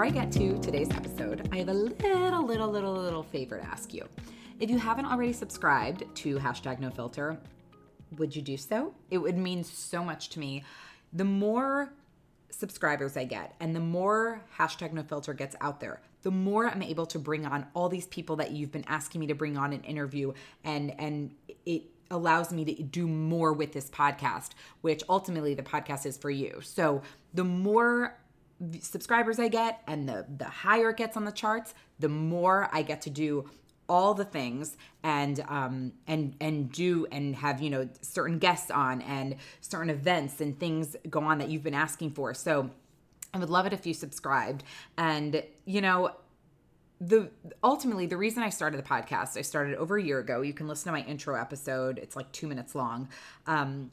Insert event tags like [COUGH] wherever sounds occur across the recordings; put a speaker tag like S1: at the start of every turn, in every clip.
S1: Before I get to today's episode, I have a little, little, little, little favor to ask you. If you haven't already subscribed to Hashtag No Filter, would you do so? It would mean so much to me. The more subscribers I get and the more hashtag no filter gets out there, the more I'm able to bring on all these people that you've been asking me to bring on an interview and and it allows me to do more with this podcast, which ultimately the podcast is for you. So the more subscribers I get and the the higher it gets on the charts, the more I get to do all the things and um and and do and have you know certain guests on and certain events and things go on that you've been asking for. So i would love it if you subscribed. And you know the ultimately the reason i started the podcast i started over a year ago. You can listen to my intro episode. It's like two minutes long. Um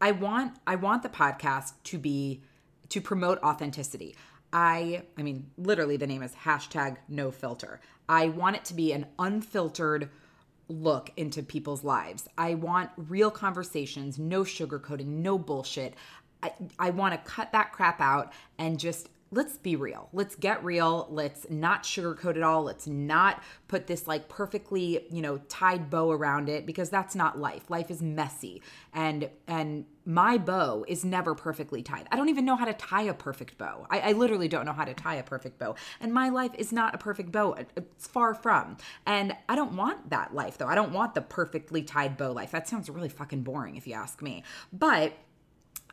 S1: i want i want the podcast to be to promote authenticity I, I mean, literally the name is hashtag no filter. I want it to be an unfiltered look into people's lives. I want real conversations, no sugarcoating, no bullshit. I, I want to cut that crap out and just let's be real. Let's get real. Let's not sugarcoat it all. Let's not put this like perfectly, you know, tied bow around it because that's not life. Life is messy. And and my bow is never perfectly tied. I don't even know how to tie a perfect bow. I, I literally don't know how to tie a perfect bow. And my life is not a perfect bow. It's far from. And I don't want that life though. I don't want the perfectly tied bow life. That sounds really fucking boring if you ask me. But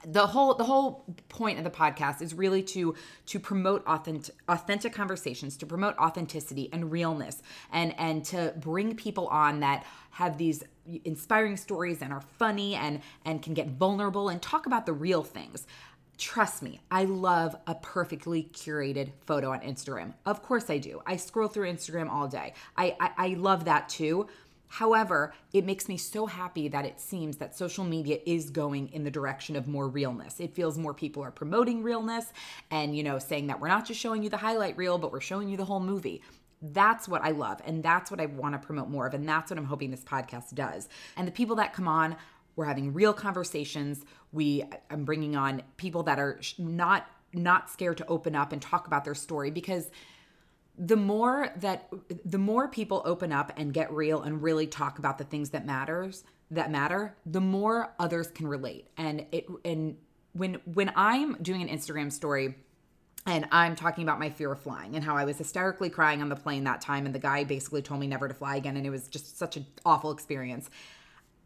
S1: the whole the whole point of the podcast is really to to promote authentic authentic conversations to promote authenticity and realness and and to bring people on that have these inspiring stories and are funny and and can get vulnerable and talk about the real things Trust me, I love a perfectly curated photo on Instagram. Of course I do. I scroll through Instagram all day. I, I, I love that too. However, it makes me so happy that it seems that social media is going in the direction of more realness. It feels more people are promoting realness and, you know, saying that we're not just showing you the highlight reel, but we're showing you the whole movie. That's what I love. And that's what I want to promote more of. And that's what I'm hoping this podcast does. And the people that come on, we're having real conversations. We, I'm bringing on people that are not not scared to open up and talk about their story because the more that the more people open up and get real and really talk about the things that matters that matter the more others can relate and it and when when i'm doing an instagram story and I'm talking about my fear of flying and how I was hysterically crying on the plane that time and the guy basically told me never to fly again and it was just such an awful experience.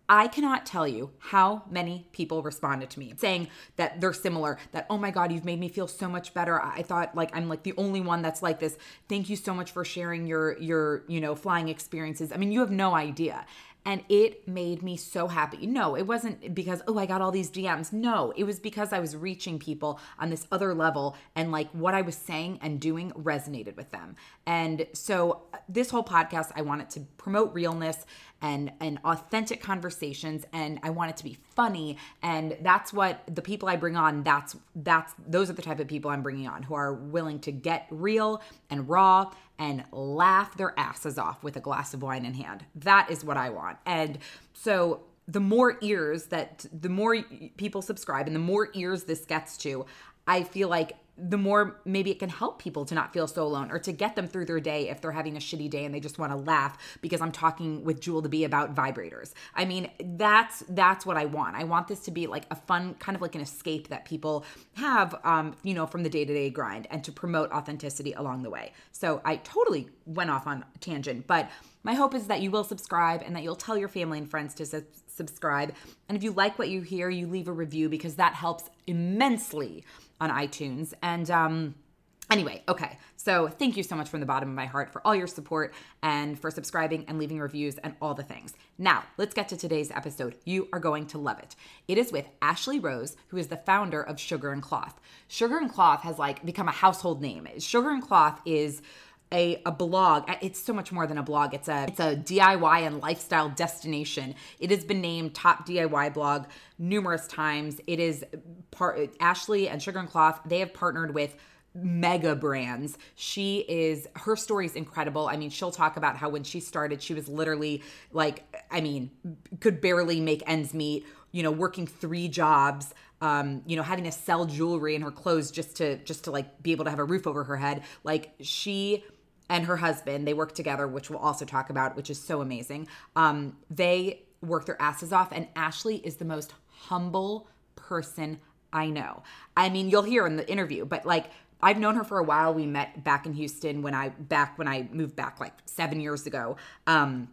S1: I cannot tell you how many people responded to me saying that they're similar, that, oh my God, you've made me feel so much better. I thought like I'm like the only one that's like this. Thank you so much for sharing your, your, you know, flying experiences. I mean, you have no idea. And it made me so happy. No, it wasn't because, oh, I got all these DMs. No, it was because I was reaching people on this other level and like what I was saying and doing resonated with them. And so, uh, this whole podcast, I want it to promote realness and and authentic conversations and I want it to be funny and that's what the people I bring on that's that's those are the type of people I'm bringing on who are willing to get real and raw and laugh their asses off with a glass of wine in hand. That is what I want. And so the more ears that the more people subscribe and the more ears this gets to, I feel like the more maybe it can help people to not feel so alone or to get them through their day if they're having a shitty day and they just want to laugh because I'm talking with Jewel to be about vibrators. I mean, that's that's what I want. I want this to be like a fun kind of like an escape that people have um, you know, from the day-to-day grind and to promote authenticity along the way. So I totally went off on tangent, but my hope is that you will subscribe and that you'll tell your family and friends to su- subscribe. And if you like what you hear, you leave a review because that helps immensely on iTunes. And um, anyway, okay. So thank you so much from the bottom of my heart for all your support and for subscribing and leaving reviews and all the things. Now, let's get to today's episode. You are going to love it. It is with Ashley Rose, who is the founder of Sugar and Cloth. Sugar and Cloth has like become a household name. Sugar and Cloth is a, a blog. It's so much more than a blog. It's a it's a DIY and lifestyle destination. It has been named top DIY blog numerous times. It is part Ashley and Sugar and Cloth. They have partnered with mega brands. She is her story is incredible. I mean, she'll talk about how when she started, she was literally like, I mean, could barely make ends meet. You know, working three jobs. Um, you know, having to sell jewelry and her clothes just to just to like be able to have a roof over her head. Like she and her husband, they work together, which we'll also talk about, which is so amazing. Um, they work their asses off, and Ashley is the most humble person I know. I mean, you'll hear in the interview, but like I've known her for a while. We met back in Houston when I back when I moved back like seven years ago. Um,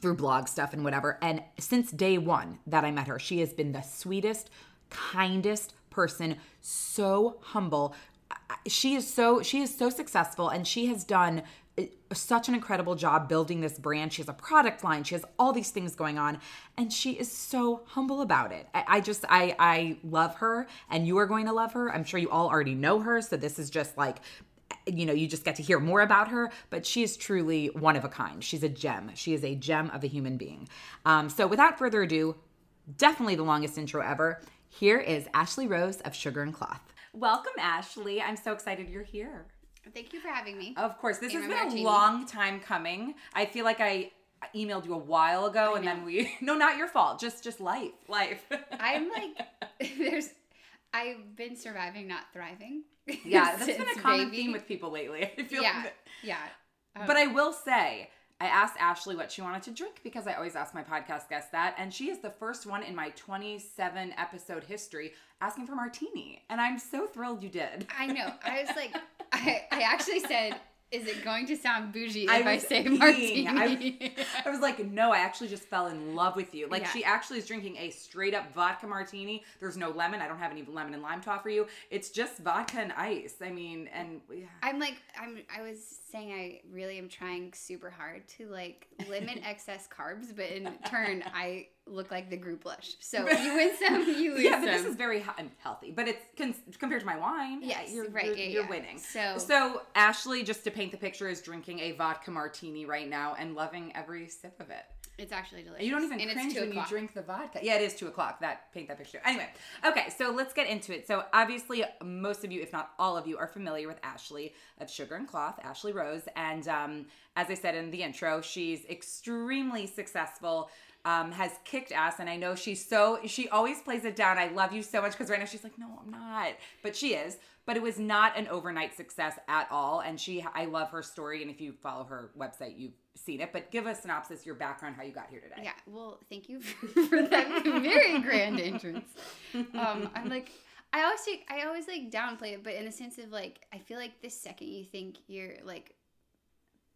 S1: through blog stuff and whatever. And since day one that I met her, she has been the sweetest, kindest person, so humble. She is so she is so successful and she has done uh, such an incredible job building this brand. She has a product line. She has all these things going on, and she is so humble about it. I, I, just, I, I love her, and you are going to love her. I'm sure you all already know her, so this is just like, you know, you just get to hear more about her. But she is truly one of a kind. She's a gem. She is a gem of a human being. Um, so, without further ado, definitely the longest intro ever. Here is Ashley Rose of Sugar and Cloth. Welcome, Ashley. I'm so excited you're here.
S2: Thank you for having me.
S1: Of course, this has been a long time coming. I feel like I emailed you a while ago, and then we [LAUGHS] no, not your fault. Just just life, life.
S2: I'm [LAUGHS] like, [LAUGHS] there's, I've been surviving, not thriving.
S1: yeah, that's been a common
S2: baby.
S1: theme with people lately. I feel
S2: Yeah,
S1: like
S2: yeah. Um,
S1: But I will say, I asked Ashley what she wanted to drink because I always ask my podcast guests that. And she is the first one in my 27 episode history asking for martini. And I'm so thrilled you did.
S2: I know. I was like, [LAUGHS] I, I actually said, is it going to sound bougie if
S1: I
S2: I, say
S1: peeing.
S2: martini?
S1: I, I was like, no, I actually just fell in love with you. Like,
S2: Yeah.
S1: she actually is drinking a straight up vodka martini. There's no lemon. I don't have any lemon and lime to offer you. It's just vodka and ice. I mean, and yeah.
S2: I'm like, I'm. I was saying, I really am trying super hard to like limit [LAUGHS] excess carbs, but in turn, I look like the group blush. So [LAUGHS] you win some, you lose
S1: Yeah, but this is very he- healthy, but it's con- compared to my wine.
S2: Yes,
S1: you're,
S2: right,
S1: You're,
S2: yeah,
S1: you're
S2: yeah.
S1: winning.
S2: So-
S1: so Ashley, just to paint the picture, is drinking a vodka martini right now and loving every sip of it.
S2: It's actually delicious.
S1: You don't even
S2: and
S1: cringe when you drink the vodka. Yeah, it is two o'clock. That paint that picture. Anyway, okay, so let's get into it. So obviously, most of you, if not all of you, are familiar with Ashley of Sugar and Cloth, Ashley Rose, and um, as I said in the intro, she's extremely successful. Um, has kicked ass, and I know she's so. She always plays it down. I love you so much because right now she's like, no, I'm not, but she is. But it was not an overnight success at all, and she. I love her story, and if you follow her website, you've seen it. But give a synopsis, your background, how you got here today.
S2: Yeah, well, thank you [LAUGHS] for that very grand entrance. Um, I'm like, I always take, I always like downplay it, but in the sense of like, I feel like the second you think you're like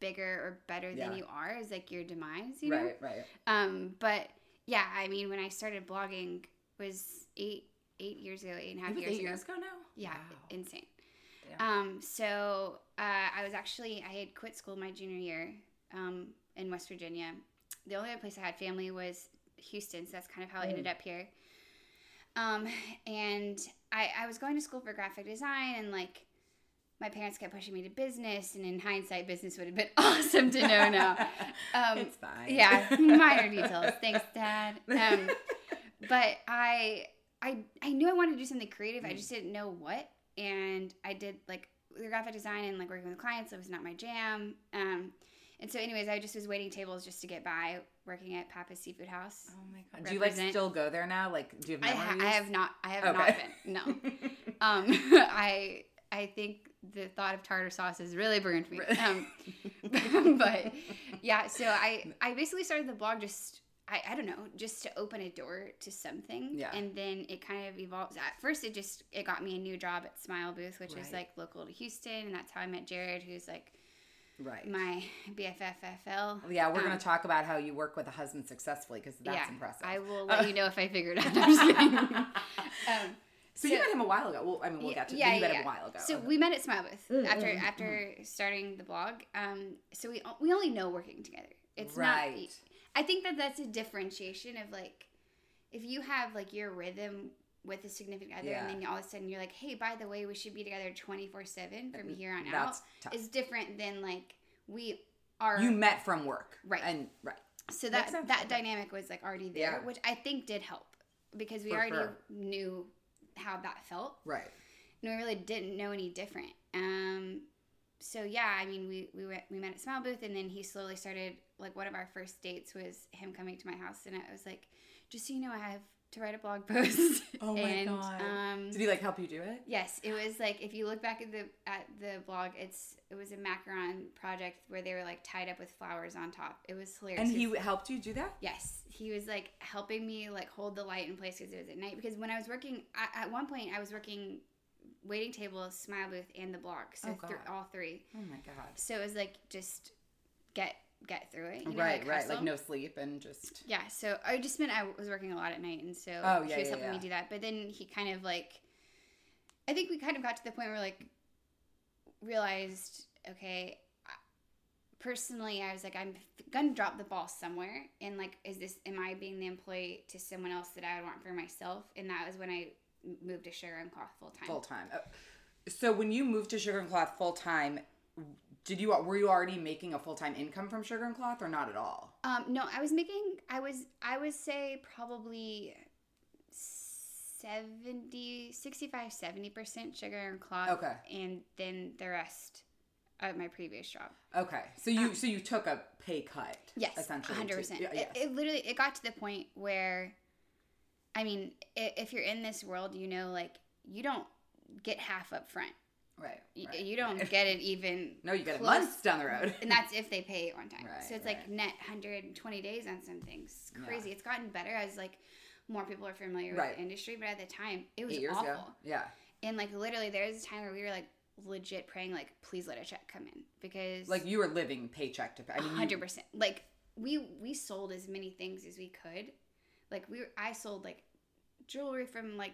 S2: bigger or better
S1: Yeah.
S2: than you are is like your demise, you know?
S1: Right, right.
S2: Um, but yeah, I mean, when I started blogging was eight, eight years ago, eight and a half years
S1: eight
S2: ago.
S1: years ago now.
S2: Yeah,
S1: Wow.
S2: insane. Um, so uh, I was actually I had quit school my junior year um, in West Virginia. The only other place I had family was Houston, so that's kind of how I ended
S1: Mm.
S2: up here. Um, and I, I was going to school for graphic design, and like my parents kept pushing me to business, and in hindsight, business would have been [LAUGHS] awesome to know now. [LAUGHS] Um,
S1: it's fine.
S2: yeah, minor [LAUGHS] details. Thanks, Dad. Um, but I, I, I knew I wanted to do something creative. I just didn't know what. And I did like the graphic design and like working with clients. It was not my jam. Um, and so, anyways, I just was waiting tables just to get by, working at Pappas Seafood House.
S1: Oh my god. Do you like still go there now? Like, do you
S2: I,
S1: have
S2: ha- I have not. I have
S1: Okay.
S2: not been. No. um, I I think the thought of tartar sauce has really burned me. Um, [LAUGHS] [LAUGHS] but yeah, so I I basically started the blog just I, I don't know just to open a door to something.
S1: Yeah.
S2: And then it kind of evolves. At first, it just it got me a new job at Smile Booth, which is like local to Houston, and that's how I met Jared, who's like
S1: Right.
S2: my BFFFL.
S1: yeah, we're
S2: Um,
S1: going to talk about how you work with a husband successfully because that's
S2: yeah,
S1: impressive.
S2: I will [LAUGHS] let you know if I figure it out. I'm just kidding. um,
S1: so, you met him a while ago. Well, I mean, we'll get to
S2: yeah,
S1: you met
S2: yeah,
S1: him a while ago.
S2: So
S1: Okay.
S2: we met at Smile Booth
S1: Mm,
S2: after
S1: mm,
S2: after starting the blog. Um, so we we only know working together. It's
S1: Right.
S2: not. I think that that's a differentiation of like, if you have like your rhythm with a significant other,
S1: Yeah.
S2: and then all of a sudden you're like, hey, by the way, we should be together twenty four seven from here on out.
S1: That's tough.
S2: Is different than like we are.
S1: you met from work.
S2: Right.
S1: And right.
S2: so
S1: Makes
S2: that that dynamic was like already there,
S1: Yeah.
S2: which I think did help because we
S1: For
S2: already
S1: sure.
S2: knew how that felt
S1: Right.
S2: and we really didn't know any different. Um, so yeah, I mean, we we went we met at Smile Booth, and then he slowly started like one of our first dates was him coming to my house, and I was like, just so you know, I have to write a blog [LAUGHS] post. [LAUGHS]
S1: Oh my
S2: and,
S1: God.
S2: Um,
S1: Did he like help you do it?
S2: Yes, it was like if you look back at the at the blog, it's it was a macaron project where they were like tied up with flowers on top. It was hilarious.
S1: And he helped you do that?
S2: Yes, he was like helping me like hold the light in place because it was at night. Because when I was working, I, at one point I was working waiting table, smile booth, and the blog, so
S1: Oh,
S2: th- all three.
S1: Oh my god.
S2: So it was like just get get through it. You know,
S1: right,
S2: like,
S1: right. Like no sleep and just
S2: Yeah, so I just meant I was working a lot at night, and so
S1: Oh,
S2: he was
S1: yeah,
S2: helping me do that. But then he kind of like, I think we kind of got to the point where like realized, okay, personally, I was like, I'm gonna drop the ball somewhere, and like, is this am I being the employee to someone else that I would want for myself? And that was when I moved to Sugar and Cloth full time.
S1: full time. Uh, So when you moved to Sugar and Cloth full time, did you were you already making a full time income from Sugar and Cloth or not at all?
S2: Um, no, I was making. I was. I would say probably 70, 65, 70 percent sugar and cloth.
S1: Okay.
S2: And then the rest of my previous job.
S1: Okay, so you so you took a pay cut.
S2: Yes,
S1: essentially.
S2: hundred percent. it literally it got to the point where, I mean, if you're in this world, you know, like you don't get half up front.
S1: Right, right,
S2: You don't
S1: right.
S2: get it even. [LAUGHS]
S1: No, you get it months down the road. [LAUGHS]
S2: and that's if they pay on time.
S1: Right,
S2: so it's like net 120 days on some things.
S1: Yeah.
S2: Crazy. It's gotten better as like more people are familiar with the industry, but at the time it was
S1: Eight years
S2: awful.
S1: ago. Yeah.
S2: And like literally, there was a time where we were like legit praying, like, please let a check come in because
S1: Like you were living paycheck to pay. I mean,
S2: hundred percent. Like we we sold as many things as we could. Like we were, I sold like jewelry from like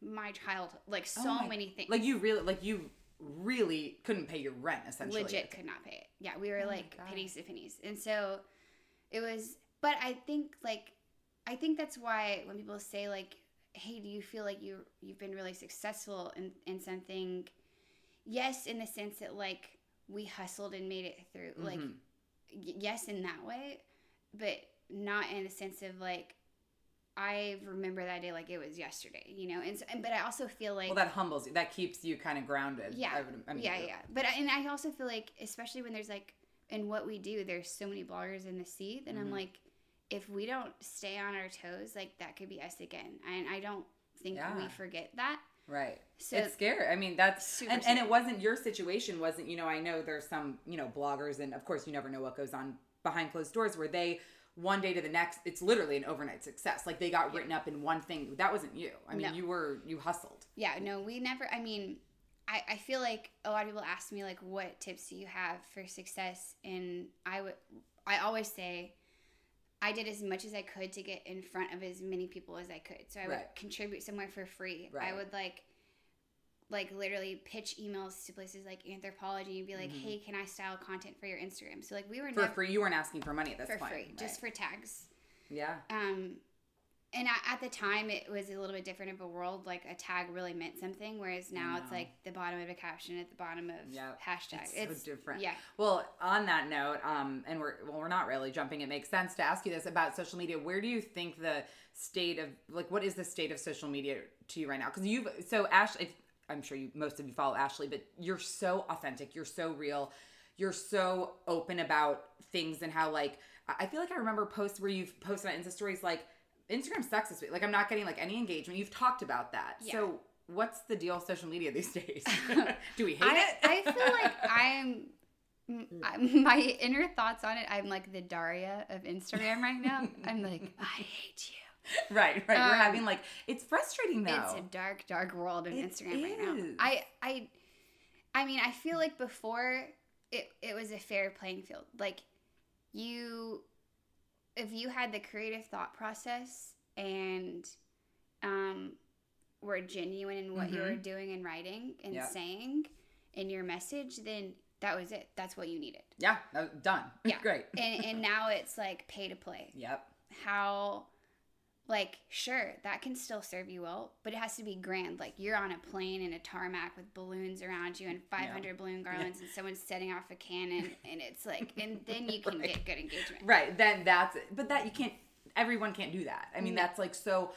S2: my childhood, like
S1: Oh
S2: so
S1: my-
S2: many things.
S1: Like you really, like you really couldn't pay your rent essentially.
S2: legit could not pay it. Yeah, we were
S1: Oh
S2: like pennies to pennies, and so it was. But I think like I think that's why when people say like, "Hey, do you feel like you you've been really successful in in something?" Yes, in the sense that like we hustled and made it through. Like
S1: Mhm.
S2: y- yes, in that way, but not in the sense of like. I remember that day like it was yesterday, you know, and, so, and but I also feel like
S1: Well, that humbles you. That keeps you kind of grounded.
S2: yeah
S1: I would, I mean,
S2: yeah yeah but and i also feel like especially when there's like in what we do there's so many bloggers in the sea that
S1: Mm-hmm.
S2: i'm like if we don't stay on our toes like that could be us again and i don't think
S1: Yeah.
S2: we forget that
S1: Right.
S2: So-
S1: it's scary. I mean, that's and, and it wasn't your situation. Wasn't you know? I know there's some you know bloggers, and of course you never know what goes on behind closed doors where they one day to the next it's literally an overnight success. Like they got written up in one thing. That wasn't you. I mean
S2: No.
S1: you were you hustled.
S2: Yeah no we never i mean I, I feel like a lot of people ask me like what tips do you have for success? And i would i always say i did as much as i could to get in front of as many people as i could. So i would contribute somewhere for free.
S1: Right.
S2: i would like like literally pitch emails to places like Anthropologie and be like hey can i style content for your instagram? So like we were
S1: Mm-hmm. for
S2: never
S1: free you weren't asking for money at this
S2: for
S1: point
S2: free just for tags.
S1: Yeah.
S2: Um and at, at the time it was a little bit different of a world like a tag really meant something whereas now it's like the bottom of a caption at the bottom of
S1: yeah
S2: hashtag.
S1: it's, so different.
S2: yeah.
S1: Well on that note um and we're well we're not really jumping it makes sense to ask you this about social media where do you think the state of like what is the state of social media to you right now? Because you've so ashley i'm sure you most of you follow ashley but you're so authentic you're so real you're so open about things and how like I feel like I remember posts where you've posted on Insta stories like Instagram sucks this week. Like I'm not getting like any engagement. You've talked about that.
S2: Yeah.
S1: So what's the deal with social media these days? [LAUGHS] [LAUGHS] Do we hate
S2: I,
S1: it?
S2: I feel like [LAUGHS] I'm my inner thoughts on it. I'm like the Daria of Instagram right now. I'm like, I hate you. [LAUGHS]
S1: right, right. We're
S2: Um,
S1: having like it's frustrating though.
S2: It's a dark, dark world of
S1: It
S2: Instagram right now. I, I, I mean, I feel like before it, it was a fair playing field. Like you, if you had the creative thought process and, um, were genuine in what you were doing and writing and
S1: Mm-hmm.
S2: Saying in your message, then that was it. That's what you needed.
S1: yeah, done. [LAUGHS]
S2: Yeah.
S1: Great.
S2: And, and [LAUGHS] now it's like pay to play
S1: Yep.
S2: how like sure that can still serve you well but it has to be grand like you're on a plane in a tarmac with balloons around you and 500 balloon garlands and someone's setting off a cannon and it's like and then you can [LAUGHS] get good engagement
S1: Right. Then that's it. But that you can't. Everyone can't do that. I mean,
S2: No.
S1: that's like so.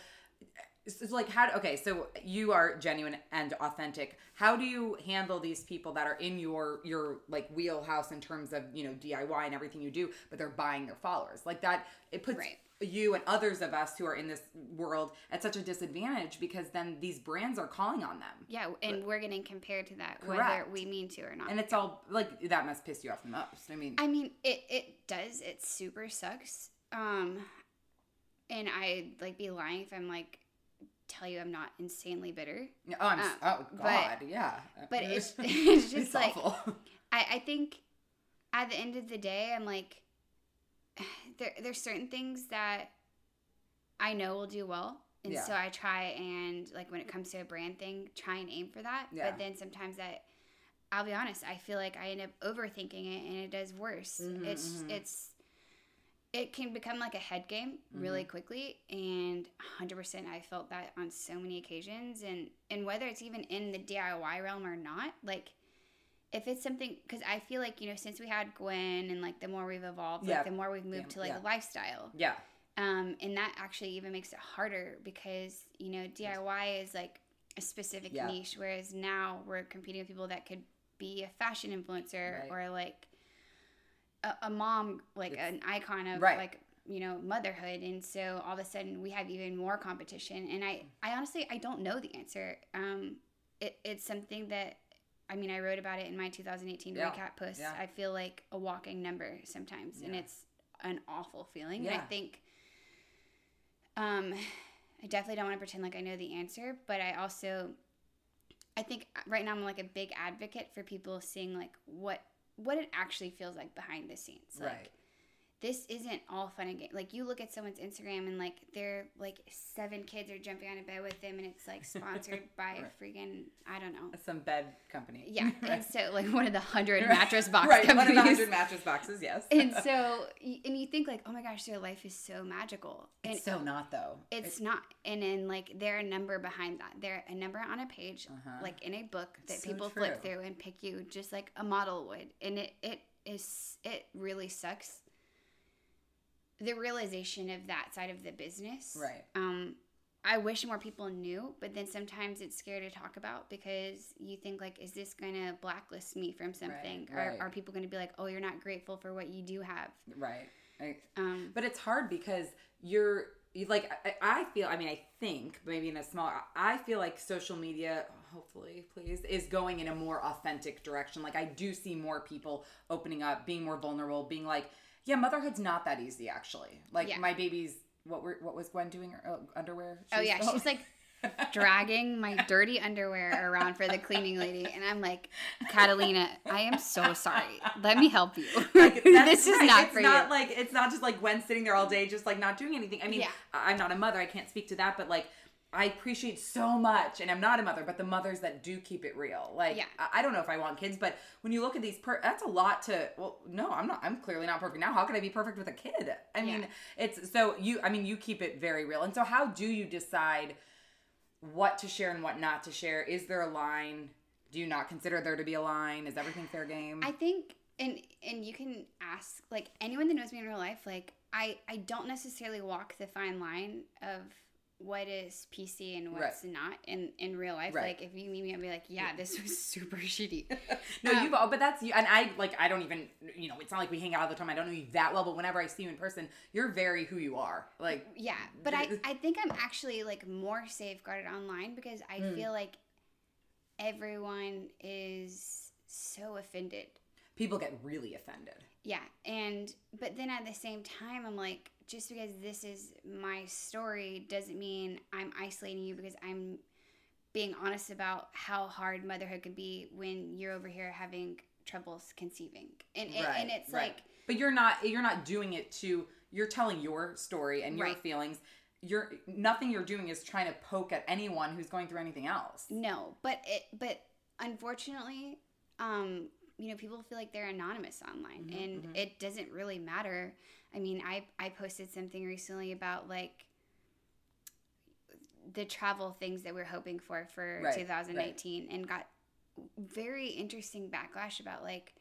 S1: It's like how? Okay, so you are genuine and authentic. How do you handle these people that are in your your like wheelhouse in terms of you know DIY and everything you do, but they're buying your followers like that? It puts
S2: Right.
S1: You and others of us who are in this world at such a disadvantage because then these brands are calling on them.
S2: yeah and we're getting compared to that whether
S1: Correct.
S2: we mean to or not
S1: And it's all like that must piss you off the most. I mean,
S2: I mean, it it does. It super sucks. Um, and I'd like be lying if I'm like tell you I'm not insanely bitter.
S1: oh, I'm,
S2: um,
S1: oh
S2: but-
S1: God, yeah.
S2: but [LAUGHS] [LAUGHS] it's- it's just like-
S1: awful.
S2: I I think at the end of the day, I'm like [SIGHS] there there's certain things that I know will do well. And
S1: Yeah.
S2: so I try and like when it comes to a brand thing, try and aim for that.
S1: Yeah.
S2: But then sometimes that I'll be honest, I feel like I end up overthinking it and it does worse.
S1: Mhm,
S2: it's
S1: mhm.
S2: it's it can become like a head game really quickly and 100% I felt that on so many occasions and and whether it's even in the DIY realm or not, like if it's something because I feel like you know since we had Gwen and like the more we've evolved,
S1: Yeah.
S2: like the more we've moved
S1: Yeah,
S2: to like
S1: yeah.
S2: a lifestyle,
S1: yeah.
S2: um, and that actually even makes it harder because you know DIY is like a specific niche, whereas now we're competing with people that could be a fashion influencer
S1: Right.
S2: or like a, a mom, like
S1: It's-
S2: an icon of
S1: Right.
S2: like you know motherhood, and so all of a sudden we have even more competition. And I, I honestly, I don't know the answer. Um, it, it's something that. I mean, I wrote about it in my 2018
S1: Yeah.
S2: recap post.
S1: Yeah.
S2: I feel like a walking number sometimes, and it's an awful feeling. And I think um, I definitely don't want to pretend like I know the answer, but I also, I think right now I'm like a big advocate for people seeing like what what it actually feels like behind the scenes. Like,
S1: Right.
S2: This isn't all fun and games. Like you look at someone's Instagram and like they're like seven kids are jumping on a bed with them, and it's like sponsored [LAUGHS] by
S1: Right.
S2: a freaking I don't know.
S1: Some bed company.
S2: Yeah, [LAUGHS]
S1: Right.
S2: and so like one of the hundred [LAUGHS] mattress box
S1: right. One of the hundred mattress boxes. Yes.
S2: and so and you think like, oh my gosh, their life is so magical. And
S1: it's so not though.
S2: it's not and then like they're a number behind that they're a number on a page
S1: Uh-huh.
S2: like in a book that
S1: so
S2: people flip through and pick you just like a model would and it it is it really sucks the realization of that side of the business
S1: Right.
S2: um i wish more people knew but then sometimes it's scary to talk about because you think like is this gonna blacklist me from something or
S1: right.
S2: are people gonna be like oh you're not grateful for what you do have
S1: Right. I,
S2: um
S1: but it's hard because you're you like I, I feel i mean i think maybe in a small i feel like social media hopefully please is going in a more authentic direction like i do see more people opening up being more vulnerable being like yeah motherhood's not that easy actually like
S2: Yeah.
S1: my baby's what were what was gwen doing oh, underwear
S2: Oh yeah,
S1: still-
S2: she's like [LAUGHS] dragging my dirty underwear around for the cleaning lady, and I'm like, Catalina, I am so sorry. Let me help you. [LAUGHS]
S1: Like, [LAUGHS] that's
S2: this is
S1: right.
S2: not
S1: it's
S2: for
S1: not
S2: you.
S1: like it's not just like Gwen sitting there all day just like not doing anything. I mean,
S2: Yeah.
S1: I'm not a mother, I can't speak to that, but like I appreciate so much, and I'm not a mother, but the mothers that do keep it real. Like,
S2: Yeah.
S1: I, I don't know if I want kids, but when you look at these, per- that's a lot to. Well, no, I'm not. I'm clearly not perfect now. How could I be perfect with a kid? I mean,
S2: Yeah.
S1: it's so you. I mean, you keep it very real, and so how do you decide what to share and what not to share? Is there a line? Do you not consider there to be a line? Is everything fair game?
S2: I think, and and you can ask like anyone that knows me in real life, like I I don't necessarily walk the fine line of what is PC and what's not in in real life.
S1: Right.
S2: Like if you meet me, I'll be like, yeah, this was [LAUGHS] super shitty. [LAUGHS]
S1: no,
S2: Um,
S1: you've all, but that's you, and I like. I don't even, you know, it's not like we hang out all the time. I don't know you that well, but whenever I see you in person, you're very who you are. Like,
S2: Yeah, but I [LAUGHS] I think I'm actually like more safeguarded online because I
S1: Hmm.
S2: feel like everyone is so offended.
S1: people get really offended.
S2: Yeah, and but then at the same time, I'm like, just because this is my story doesn't mean I'm isolating you because I'm being honest about how hard motherhood could be when you're over here having troubles conceiving, and and, and it's
S1: right.
S2: like
S1: but you're not you're not doing it to you're telling your story and your
S2: Right.
S1: feelings you're nothing you're doing is trying to poke at anyone who's going through anything else
S2: no, but it but unfortunately, um, you know, people feel like they're anonymous online,
S1: Mm-hmm,
S2: and it doesn't really matter. I mean, I I posted something recently about like the travel things that we're hoping for for
S1: Right,
S2: 2018 and got very interesting backlash about like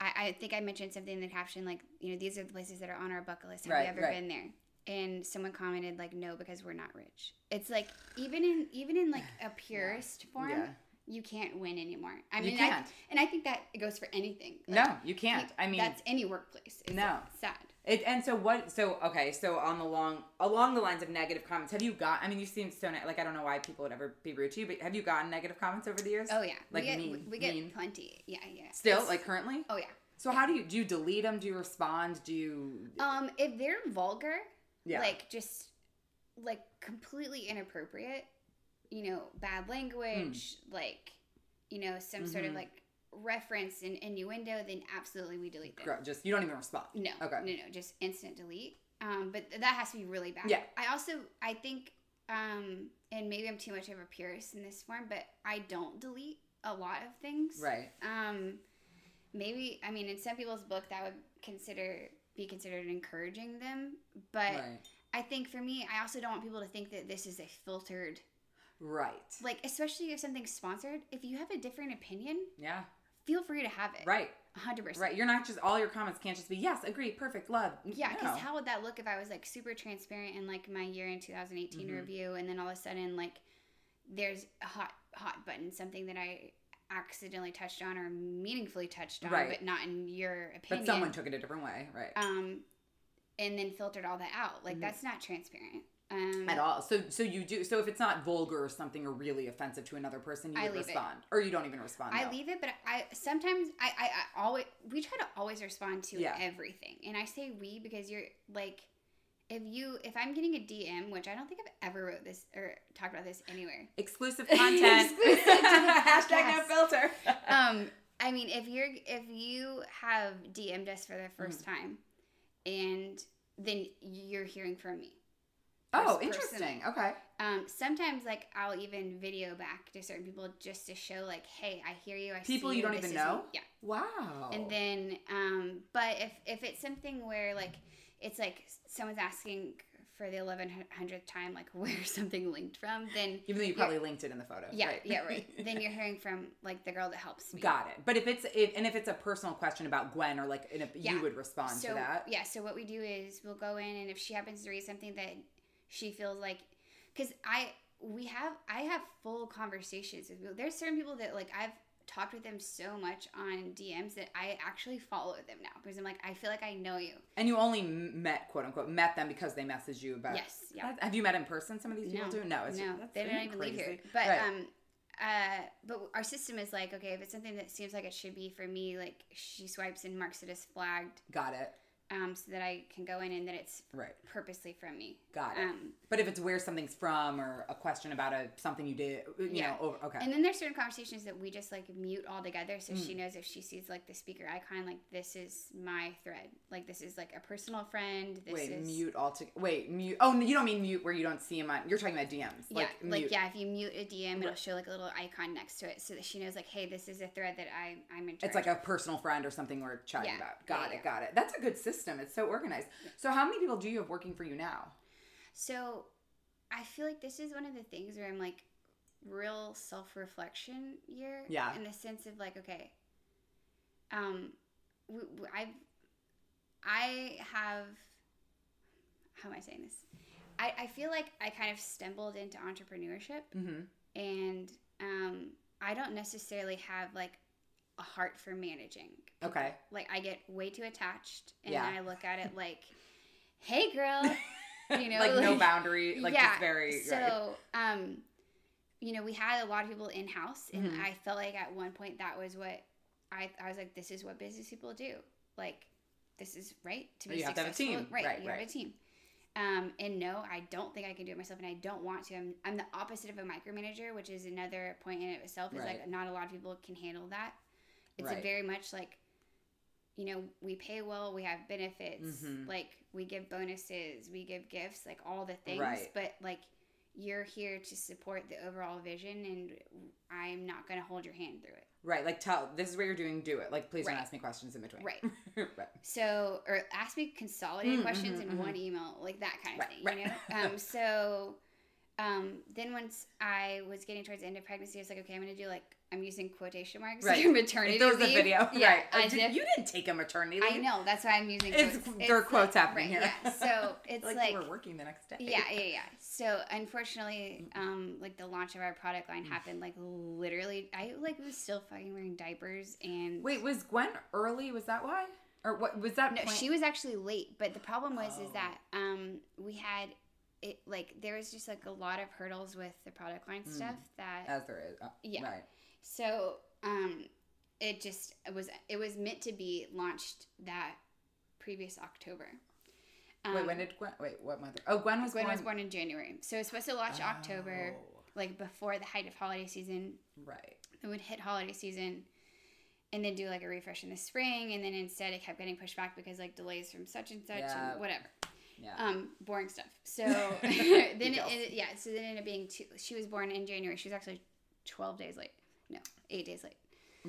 S2: I, I think I mentioned something in the caption like you know these are the places that are on our bucket list have
S1: Right,
S2: you ever
S1: right.
S2: been there and someone commented like no because we're not rich it's like even in even in like a [SIGHS] purist form
S1: Yeah.
S2: You can't win anymore I
S1: You
S2: mean
S1: can't.
S2: I, and I think that it goes for anything
S1: no you can't i mean
S2: that's any workplace it's
S1: No.
S2: sad
S1: It, and so what? So okay. So on the long along the lines of negative comments, have you got? I mean, you seem so like I don't know why people would ever be rude to you, but have you gotten negative comments over the years?
S2: oh yeah
S1: like
S2: we get,
S1: mean,
S2: we get
S1: mean.
S2: plenty yeah yeah
S1: Still,
S2: It's-
S1: like currently.
S2: oh yeah
S1: So how do you do? You delete them? Do you respond? Do you?
S2: Um, if they're vulgar,
S1: Yeah.
S2: like just like completely inappropriate, you know, bad language,
S1: Hmm.
S2: like you know, some sort of
S1: Mm-hmm.
S2: like reference and innuendo, then absolutely we delete them.
S1: Just you don't even respond.
S2: No,
S1: Okay.
S2: no, no, just instant delete. Um, but th- that has to be really bad.
S1: Yeah.
S2: I also I think um, and maybe I'm too much of a purist in this form, but I don't delete a lot of things.
S1: Right.
S2: Um, maybe I mean in some people's book that would consider be considered encouraging them, but
S1: Right.
S2: I think for me, I also don't want people to think that this is a filtered
S1: Right.
S2: like especially if something's sponsored. If you have a different opinion,
S1: Yeah.
S2: feel free to have it.
S1: Right.
S2: hundred percent.
S1: Right. You're not just all your comments can't just be yes, agree, perfect, love.
S2: Yeah,
S1: No.
S2: because how would that look if I was like super transparent in like my year in 2018
S1: Mm-hmm.
S2: review, and then all of a sudden like there's a hot hot button, something that I accidentally touched on or meaningfully touched on,
S1: Right.
S2: but not in your opinion.
S1: But someone took it a different way. Right.
S2: um, and then filtered all that out. Like that's not transparent. Um.
S1: At all. So so you do so if it's not vulgar or something or really offensive to another person, you
S2: I
S1: would
S2: leave it.
S1: respond. Or you don't even respond.
S2: I
S1: no.
S2: leave it, but I sometimes I, I I always we try to always respond to
S1: Yeah.
S2: everything, and I say we because you're like if you if I'm getting a DM, which I don't think I've ever wrote this or talked about this anywhere.
S1: Exclusive [LAUGHS] content.
S2: Exclusive to the [LAUGHS]
S1: Hashtag no filter. [LAUGHS]
S2: um, I mean, if you're if you have DM'd us for the 1st
S1: Mm.
S2: time, and then you're hearing from me.
S1: Oh, interesting. Okay.
S2: Um, sometimes like I'll even video back to certain people just to show like, hey, I hear you. I
S1: People
S2: see
S1: you don't even know?
S2: me." Yeah.
S1: Wow.
S2: And then, um, but if if it's something where like it's like someone's asking for the eleven hundredth time, like [LAUGHS] where's something linked from, then
S1: even though you probably linked it in the photo.
S2: yeah,
S1: right?
S2: yeah, right. [LAUGHS] then you're hearing from like the girl that helps me.
S1: Got it. But if it's if, and if it's a personal question about Gwen or like in a,
S2: Yeah.
S1: you would respond
S2: so,
S1: to that.
S2: Yeah, so what we do is we'll go in and if she happens to read something that she feels like cuz I we have I have full conversations with people. There's certain people that like I've talked with them so much on DMs that I actually follow them now because I'm like I feel like I know you.
S1: And you only met quote unquote met them because they messaged you about.
S2: Yes, yeah.
S1: Have you met in person? Some of these people
S2: No,
S1: do. No, it's
S2: no, they don't even leave here. But
S1: Right.
S2: um, uh, but our system is like, okay, if it's something that seems like it should be for me, like she swipes and marks it as flagged,
S1: got it.
S2: Um, so that I can go in and that it's
S1: Right.
S2: purposely from me.
S1: Got it.
S2: Um,
S1: but if it's where something's from or a question about a something you did, you
S2: Yeah.
S1: know, over, okay.
S2: And then there's certain conversations that we just like mute all together, so
S1: Mm.
S2: she knows if she sees like the speaker icon, like this is my thread, like this is like a personal friend. This
S1: Wait,
S2: is
S1: mute all to wait mute. Oh, you don't mean mute where you don't see him on. You're talking about DMs.
S2: Yeah,
S1: Like,
S2: like,
S1: mute.
S2: yeah, if you mute a DM, it'll show like a little icon next to it, so that she knows like, hey, this is a thread that I I'm in.
S1: It's like a personal friend or something we're chatting
S2: Yeah.
S1: about. Got
S2: Yeah,
S1: it, got it. That's a good system. It's so organized. So how many people do you have working for you now?
S2: So I feel like this is one of the things where I'm like real self reflection year.
S1: Yeah.
S2: In the sense of like, okay, um, I've, I have, how am I saying this? I I, I feel like I kind of stumbled into entrepreneurship
S1: Mm-hmm.
S2: and um, I don't necessarily have like a heart for managing.
S1: Okay.
S2: Like I get way too attached and
S1: Yeah.
S2: I look at it like, hey girl, [LAUGHS] you know,
S1: like no boundary, like
S2: yeah.
S1: just very right.
S2: So, um, you know, we had a lot of people in house, and
S1: Mhm.
S2: I felt like at one point that was what I I was like, this is what business people do. Like, this is right to be
S1: You have to have a
S2: successful.
S1: team.
S2: Right,
S1: Right,
S2: you
S1: right.
S2: have a team. Um, and no, I don't think I can do it myself, and I don't want to. I'm, I'm the opposite of a micromanager, which is another point in itself. Is like not a lot of people can handle that. It's a
S1: Right.
S2: very much like, you know, we pay well, we have benefits,
S1: Mhm.
S2: like we give bonuses, we give gifts, like all the things.
S1: Right.
S2: But like, you're here to support the overall vision, and I'm not going to hold your hand through it.
S1: Right, like tell this is what you're doing, do it. Like please don't ask me questions in between.
S2: Right. [LAUGHS]
S1: right.
S2: So, or ask me consolidated
S1: Mm,
S2: questions
S1: mhm,
S2: in
S1: mhm.
S2: one email, like that kind of
S1: Right,
S2: thing,
S1: right.
S2: you know? Um, [LAUGHS] so, um, then once I was getting towards the end of pregnancy, I was like, okay, I'm going to do like, I'm using quotation marks,
S1: Right. [LAUGHS]
S2: maternity
S1: If there was a video.
S2: Yeah.
S1: right.
S2: I
S1: did-
S2: def-
S1: you didn't take a maternity leave.
S2: I know. That's why I'm using
S1: It's-
S2: quotes.
S1: there are quotes
S2: like-
S1: happening
S2: right,
S1: here.
S2: Yeah. So [LAUGHS] it's
S1: like,
S2: like,
S1: were working the next day.
S2: yeah, yeah, yeah. So unfortunately, um, like the launch of our product
S1: Mm.
S2: line happened like literally. I like was still fucking wearing diapers and
S1: Wait, was Gwen early? Was that why? Or what was that
S2: No,
S1: point?
S2: she was actually late, but the problem was is
S1: Oh.
S2: that um we had it like there was just like a lot of hurdles with the product line stuff that
S1: as there is. Oh,
S2: Yeah.
S1: Right.
S2: so um it just it was it was meant to be launched that previous October.
S1: wait,
S2: Um,
S1: when did Gwen wait, what month? Oh, Gwen was
S2: Gwen
S1: born.
S2: was born in January, so it's supposed to launch October,
S1: Oh,
S2: like before the height of holiday season.
S1: Right.
S2: It would hit holiday season, and then do like a refresh in the spring, and then instead it kept getting pushed back because like delays from such and such
S1: Yeah.
S2: and whatever.
S1: Yeah.
S2: um boring stuff so [LAUGHS] [LAUGHS] then it, it, yeah so then it ended up being two she was born in january she was actually 12 days late no eight days late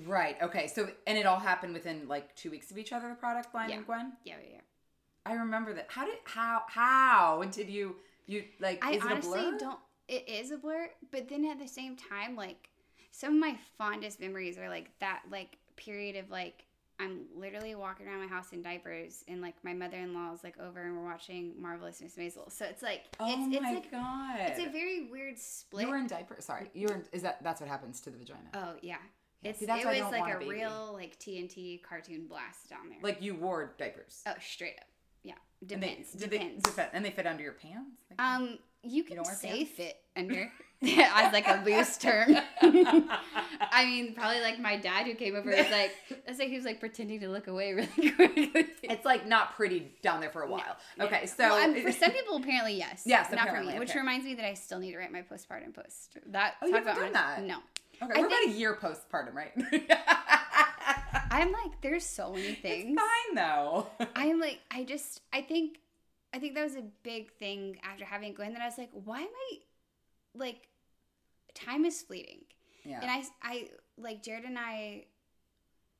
S1: right. Okay. So and it all happened within like two weeks of each other. The product line
S2: Yeah.
S1: and Gwen.
S2: yeah yeah, yeah.
S1: I remember that. How did how how did you you like?
S2: i
S1: is it a
S2: honestly don't it is a blur but then at the same time like some of my fondest memories are like that like period of like i'm literally walking around my house in diapers and like my mother-in-law's like over and we're watching Marvelous Mrs. Maisel so it's like
S1: Oh
S2: it's, it's
S1: my
S2: like
S1: god!
S2: it's a very weird split
S1: You were in diapers. Sorry, you were. In, is that that's what happens to the vagina?
S2: oh yeah
S1: Yeah,
S2: it's,
S1: see,
S2: it was like a
S1: a
S2: real like tnt cartoon blast down there
S1: Like you wore diapers.
S2: Oh, straight up. Yeah.
S1: And they-
S2: Depends.
S1: did they-
S2: depends.
S1: they- and they fit under your pants. Like-
S2: um, you can
S1: wear
S2: say
S1: pants?
S2: fit under [LAUGHS] as like a loose term. [LAUGHS] I mean, probably like my dad who came over was like, [LAUGHS] that's like he was like pretending to look away really quickly.
S1: it's like not pretty down there for a while. Okay, so
S2: well, I'm- for some people, apparently yes.
S1: Yes,
S2: not for
S1: apparently,
S2: me. Which reminds me that I still need to write my postpartum post. That
S1: Oh, you haven't
S2: about
S1: done
S2: honest-
S1: that?
S2: No,
S1: okay,
S2: I
S1: we're about
S2: think-
S1: a year postpartum, right?
S2: I'm like, there's so many
S1: it's
S2: things.
S1: fine though.
S2: I am like, I just, I think, I think that was a big thing after having Gwen that I was like, why am I, like, time is fleeting.
S1: yeah.
S2: And I, I, like, Jared and I,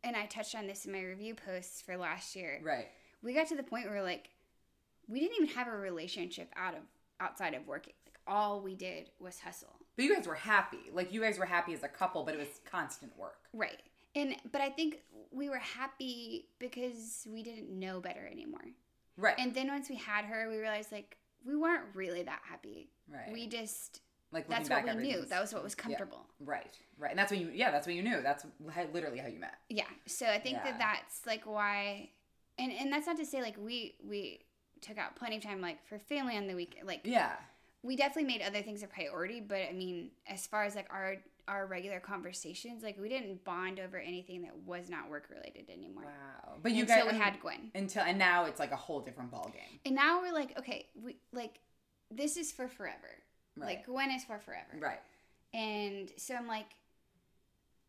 S2: and I touched on this in my review posts for last year.
S1: right.
S2: We got to the point where, like, we didn't even have a relationship out of, outside of working. Like, all we did was hustle.
S1: But you guys were happy. Like you guys were happy as a couple, but it was constant work.
S2: Right. And, but I think we were happy because we didn't know better anymore.
S1: Right.
S2: And then once we had her, we realized, like, we weren't really that happy.
S1: right.
S2: We just
S1: like
S2: that's what
S1: back,
S2: we knew. That was what was
S1: yeah.
S2: comfortable.
S1: Right. Right. And that's when you yeah, that's when you knew. That's how, literally how you met.
S2: Yeah. So I think
S1: Yeah.
S2: that that's like why, and and that's not to say like we we took out plenty of time like for family on the weekend. Like
S1: Yeah.
S2: we definitely made other things a priority, but I mean, as far as like our our regular conversations, like we didn't bond over anything that was not work related anymore.
S1: Wow. But you
S2: Until
S1: guys
S2: we had Gwen,
S1: until and now it's like a whole different ball game.
S2: and now we're like, okay, we like this is for forever.
S1: Right.
S2: Like Gwen is for forever.
S1: Right.
S2: And so I'm like,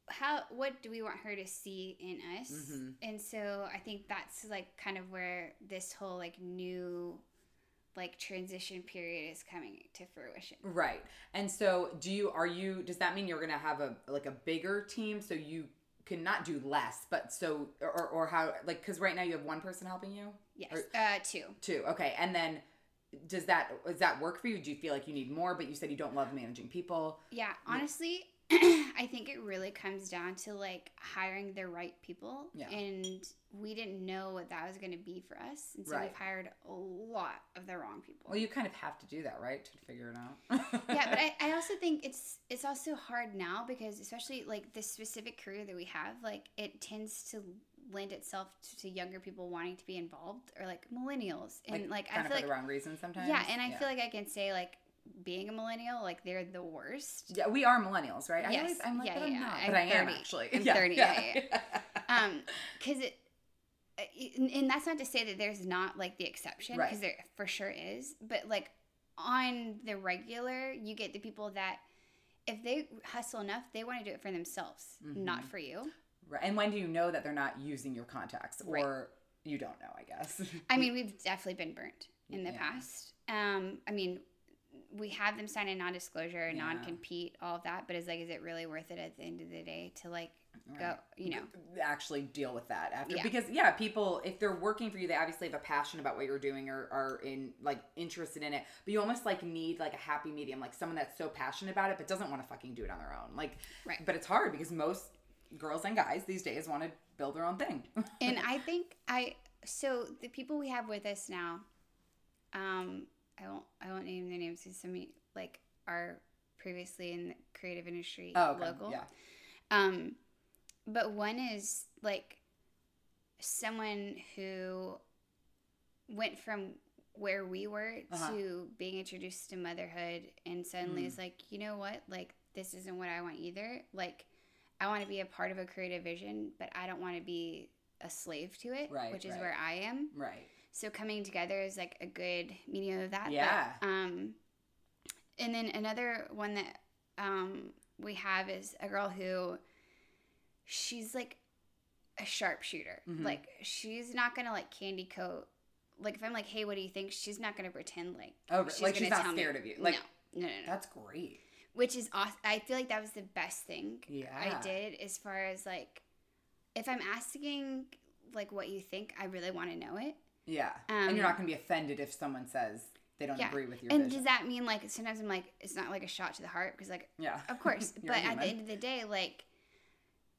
S2: how what do we want her to see in us?
S1: Mhm.
S2: And so I think that's like kind of where this whole like new like transition period is coming to fruition.
S1: Right. And so do you are you does that mean you're gonna have a like a bigger team so you can not do less, but so or or how like because right now you have one person helping you?
S2: Yes.
S1: Or-
S2: uh two.
S1: Two. Okay. And then does that does that work for you? Do you feel like you need more? But you said you don't love managing people.
S2: Yeah, honestly, [CLEARS THROAT] I think it really comes down to like hiring the right people.
S1: Yeah.
S2: And we didn't know what that was going to be for us. And so
S1: Right.
S2: we've hired a lot of the wrong people.
S1: Well, you kind of have to do that, right, to figure it out. [LAUGHS]
S2: yeah, but I, I also think it's it's also hard now because especially like the specific career that we have, like it tends to lend itself to, to younger people wanting to be involved or like millennials. And like,
S1: kind
S2: I feel
S1: for
S2: like
S1: the wrong reason sometimes.
S2: Yeah, and I feel like I can say like being a millennial, like they're the worst.
S1: yeah, we are millennials, right? I
S2: Yes.
S1: always, I'm like,
S2: Yeah,
S1: but I'm
S2: yeah.
S1: not.
S2: I'm
S1: but I am actually.
S2: I'm [LAUGHS] 30, yeah, yeah. [LAUGHS] um because it uh, and that's not to say that there's not like the exception
S1: Right.
S2: because there for sure is but like on the regular you get the people that if they hustle enough they want to do it for themselves not
S1: Mm-hmm.
S2: for you
S1: Right. And when do you know that they're not using your contacts, or
S2: Right.
S1: you don't know? I guess.
S2: i mean we've definitely been burnt in the
S1: Yeah.
S2: past um i mean we have them sign a non-disclosure
S1: Yeah.
S2: non-compete all of that but it's like is it really worth it at the end of the day to like go you know
S1: actually deal with that after
S2: Yeah.
S1: because yeah people if they're working for you they obviously have a passion about what you're doing or are in like interested in it but you almost like need like a happy medium like someone that's so passionate about it but doesn't want to fucking do it on their own like
S2: Right.
S1: but it's hard because most girls and guys these days want to build their own thing [LAUGHS]
S2: and I think I so the people we have with us now, um, I won't I won't name their names because some like are previously in the creative industry
S1: oh okay.
S2: local.
S1: yeah
S2: Um, but one is like someone who went from where we were
S1: Uh-huh.
S2: to being introduced to motherhood and suddenly
S1: Mm.
S2: is like, you know what? Like this isn't what I want either. Like I want to be a part of a creative vision, but I don't want to be a slave to it,
S1: Right,
S2: which is
S1: right.
S2: where I am.
S1: right
S2: So coming together is like a good medium of that. but,
S1: Yeah.
S2: um, and then another one that um, we have is a girl who she's like a sharpshooter.
S1: Mhm.
S2: Like she's not gonna like candy coat. Like if I'm like, hey, what do you think? She's not gonna pretend like
S1: Oh, like she's not
S2: tell me.
S1: scared of you. Like-
S2: no, no, no, no.
S1: that's great
S2: Which is awesome. I feel like that was the best thing
S1: yeah
S2: I did as far as like if I'm asking like what you think, I really want to know it.
S1: yeah
S2: Um,
S1: and you're not going to be offended if someone says they don't
S2: Yeah.
S1: agree with your
S2: And
S1: vision
S2: does that mean like sometimes I'm like it's not like a shot to the heart because like
S1: yeah
S2: of course, [LAUGHS] but at the end of the day, like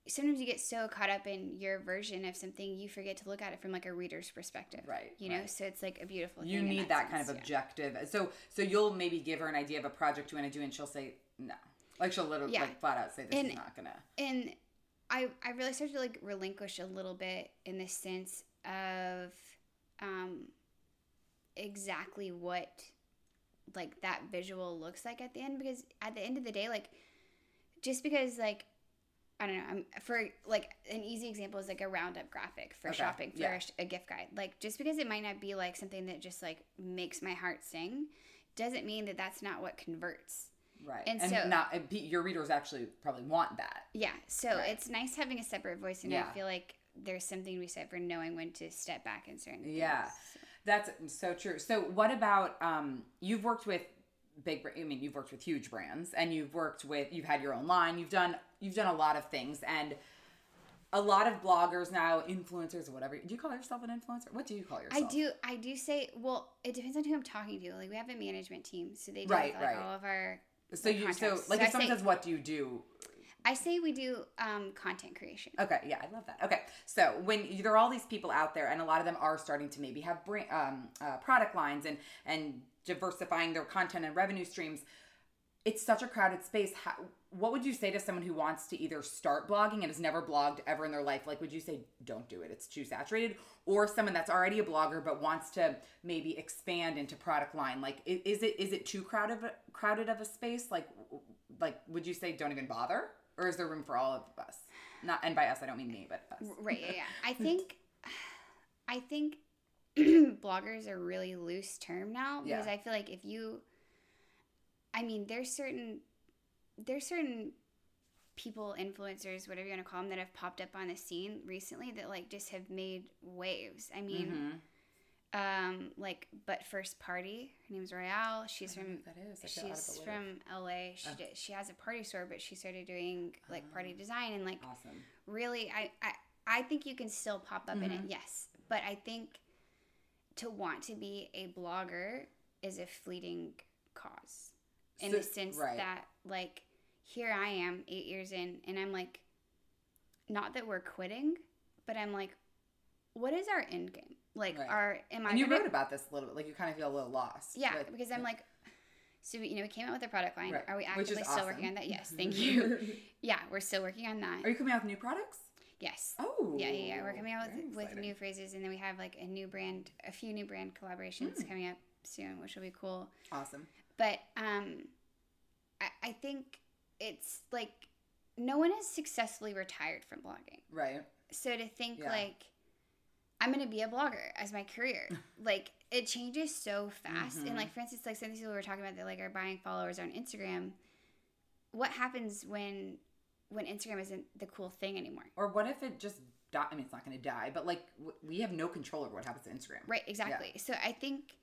S2: sometimes you get so caught up in your version of something you forget to look at it from like a reader's perspective.
S1: Right,
S2: You know,
S1: right.
S2: so it's like a beautiful.
S1: you need that, kind of
S2: sense, yeah.
S1: objective so so you'll maybe give her an idea of a project you want to do and she'll say no like she'll literally
S2: Yeah.
S1: like flat out say this
S2: And-
S1: is not gonna
S2: and I I really started to like relinquish a little bit in the sense of um exactly what like that visual looks like at the end because at the end of the day like just because like I don't know. I'm for like an easy example is like a roundup graphic for
S1: Okay,
S2: shopping for
S1: yeah.
S2: a, a gift guide. Like just because it might not be like something that just like makes my heart sing, doesn't mean that that's not what converts.
S1: Right
S2: And
S1: and,
S2: so-
S1: not and your readers actually probably want that
S2: Yeah, so
S1: Right.
S2: it's nice having a separate voice, and
S1: Yeah.
S2: I feel like there's something to be said for knowing when to step back in certain. Things. Yeah.
S1: that's so true so what about um you've worked with big i mean you've worked with huge brands and you've worked with you've had your own line you've done you've done a lot of things and a lot of bloggers now influencers whatever do you call yourself an influencer what do you call yourself
S2: I do. I do say. Well, it depends on who I'm talking to. Like we have a management team, so they do
S1: Right,
S2: like
S1: right.
S2: all of our.
S1: So you so like
S2: So
S1: if
S2: I
S1: someone
S2: say-
S1: says what do you do
S2: I say we do um, content creation.
S1: Okay, yeah, I love that. Okay, so when you, there are all these people out there, and a lot of them are starting to maybe have brand, um, uh, product lines and and diversifying their content and revenue streams. It's such a crowded space. How, what would you say to someone who wants to either start blogging and has never blogged ever in their life? Like, would you say don't do it? It's too saturated, or someone that's already a blogger but wants to maybe expand into product line? Like, is it is it too crowded crowded of a space? Like, like would you say don't even bother, or is there room for all of us? Not and by us, I don't mean me, but us.
S2: Right. Yeah. yeah. [LAUGHS] I think. I think [CLEARS THROAT] bloggers are a really loose term now because
S1: Yeah.
S2: I feel like if you, I mean, there's certain, there's certain people, influencers, whatever you want to call them, that have popped up on the scene recently that like just have made waves. I mean,
S1: Mhm.
S2: um, like but first party. Her name's Royale. She's
S1: I don't know
S2: from
S1: that is. I feel out of
S2: she's from LA. She
S1: Oh.
S2: did, she has a party store, but she started doing like party design and like
S1: Awesome.
S2: really I, I I think you can still pop up in it, yes. But I think to want to be a blogger is a fleeting cause. In
S1: So-
S2: the sense
S1: right.
S2: that like here I am, eight years in, and I'm like, not that we're quitting, but I'm like, what is our end game? Like,
S1: Right.
S2: our am I?
S1: And you
S2: gonna-
S1: wrote about this a little bit, like you kind of feel a little lost.
S2: yeah,
S1: with-
S2: because I'm like, so we, you know, we came out with a product line.
S1: Right,
S2: Are we
S1: is
S2: actively still working on that? Yes, thank you. [LAUGHS] yeah, we're still working on that.
S1: Are you coming out with new products?
S2: yes.
S1: Oh.
S2: Yeah, yeah, yeah. We're coming out with, with new phrases, and then we have like a new brand, a few new brand collaborations
S1: Hmm.
S2: coming up soon, which will be cool.
S1: Awesome.
S2: But um, I, I think it's like no one has successfully retired from blogging.
S1: Right.
S2: So to think
S1: Yeah.
S2: like I'm gonna be a blogger as my career, [LAUGHS] like it changes so fast.
S1: Mm-hmm.
S2: And like for instance, like some of these people were talking about that like are buying followers on Instagram. What happens when when Instagram isn't the cool thing anymore?
S1: Or what if it just die? I mean, it's not going to die, but like we have no control over what happens to Instagram.
S2: Right, exactly. So I think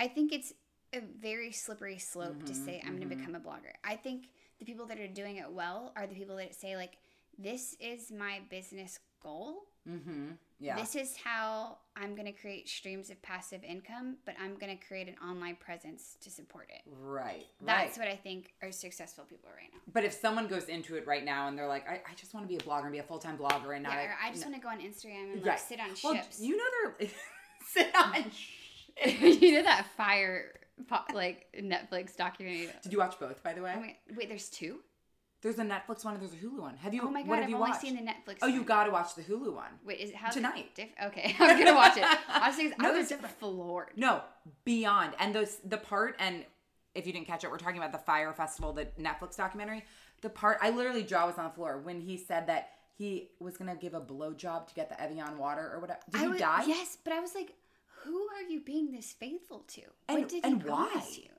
S2: I think it's a very slippery slope to say I'm going to become a blogger. I think the people that are doing it well are the people that say like this is my business goal.
S1: Mm-hmm. Yeah.
S2: This is how I'm going to create streams of passive income, but I'm going to create an online presence to support it.
S1: right.
S2: That's
S1: right.
S2: what I think are successful people right now.
S1: But if someone goes into it right now and they're like, I, I just want to be a blogger and be a full time blogger and not.
S2: Yeah, I just
S1: no-
S2: want to go on Instagram and like
S1: Right.
S2: sit on
S1: well,
S2: ships.
S1: You know they're [LAUGHS] sit on. [LAUGHS]
S2: you know that Fyre like Netflix documentary.
S1: Did you watch both, by the way?
S2: Oh my, wait, there's two?
S1: There's a Netflix one and there's a Hulu one. Have you?
S2: Oh my god, I've
S1: you
S2: only
S1: watched?
S2: seen the Netflix.
S1: Oh, you got to watch the Hulu one.
S2: Wait, is it how
S1: Tonight.
S2: Diff- okay, [LAUGHS] I'm gonna watch it. Honestly,
S1: No,
S2: I was
S1: different.
S2: floored.
S1: No, beyond. And those the part and if you didn't catch it, we're talking about the Fyre Festival, the Netflix documentary. The part I literally jaw was on the floor when he said that he was gonna give a blowjob to get the Evian water or whatever. Did
S2: I
S1: he
S2: was,
S1: die?
S2: Yes, but I was like, who are you being this faithful to?
S1: And-
S2: what did
S1: and
S2: he
S1: why?
S2: promise you?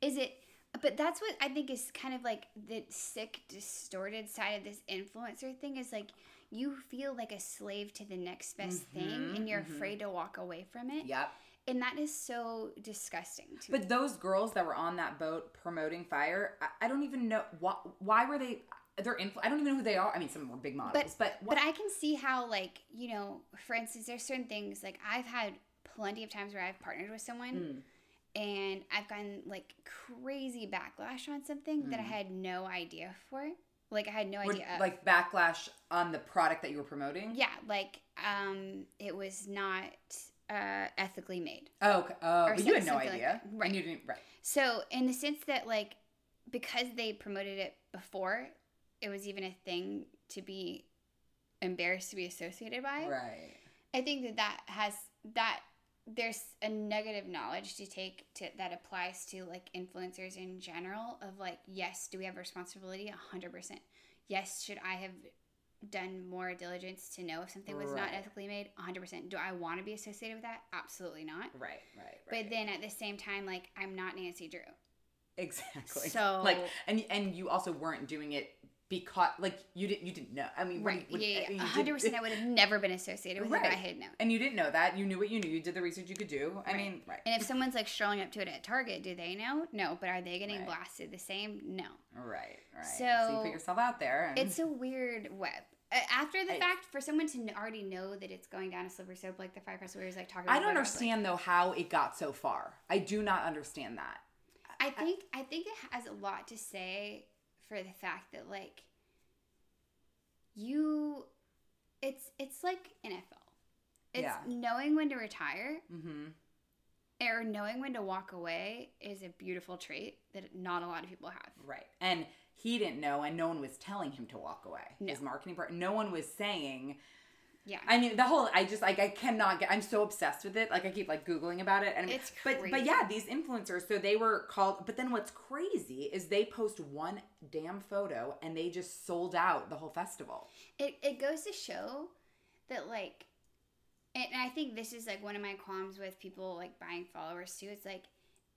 S2: Is it? But that's what I think is kind of like the sick, distorted side of this influencer thing. Is like you feel like a slave to the next best mm-hmm, thing, and you're mm-hmm. afraid to walk away from it.
S1: Yep.
S2: And that is so disgusting to
S1: But those girls that were on that boat promoting Fyre, I, I don't even know why. Why were they? They're influ- I don't even know who they are. I mean, some of them were big models,
S2: but
S1: but
S2: but I can see how like you know, for instance, there's certain things like I've had plenty of times where I've partnered with someone
S1: Hmm.
S2: and I've gotten like crazy backlash on something that I had no idea for. Like I had no
S1: Would-
S2: idea. of.
S1: Hmm. like backlash on the product that you were promoting.
S2: yeah, like um, it was not uh, ethically made.
S1: Oh, okay.
S2: Or
S1: but you had no
S2: something like
S1: idea.
S2: Right.
S1: And you didn't. Right.
S2: So in the sense that like because they promoted it before, it was even a thing to be embarrassed to be associated by.
S1: Right.
S2: I think that that has that there's a negative knowledge to take to that applies to like influencers in general of like yes do we have responsibility? 100% yes should i have done more diligence to know if something was not ethically made? 100% do i want to be associated with that? Absolutely not.
S1: Right. Right. right.
S2: But then at the same time like i'm not nancy drew.
S1: Exactly.
S2: So-
S1: like, and and you also weren't doing it because like you didn't you didn't know. I mean,
S2: right yeah,
S1: I mean,
S2: yeah. 100%
S1: did-
S2: i would have never been associated with it if i had known
S1: And you didn't know that. You knew what you knew. You did the research you could do. I mean, right.
S2: and if someone's like strolling up to it at target do they know no but are they getting
S1: Right.
S2: blasted the same no
S1: right. Right.
S2: So-
S1: you put yourself out there. And,
S2: it's a weird web. After the
S1: I-
S2: fact, for someone to already know that it's going down a slippery slope, like the Fyre Festival is like talking.
S1: I don't
S2: I was like-
S1: understand though how it got so far. I do not understand that.
S2: I think I think it has a lot to say for the fact that like you, it's it's like NFL. It's
S1: Yeah.
S2: knowing when to retire
S1: Mm-hmm.
S2: or knowing when to walk away is a beautiful trait that not a lot of people have.
S1: Right. And he didn't know, and no one was telling him to walk away.
S2: No.
S1: His marketing part. No one was saying.
S2: Yeah.
S1: I mean, the whole. I just like I cannot get. I'm so obsessed with it. Like I keep like googling about it, and
S2: It's
S1: but but yeah, these influencers. So they were called. But then what's crazy is they post one damn photo, and they just sold out the whole festival.
S2: it, it goes to show that like and I think this is like one of my qualms with people like buying followers too. It's like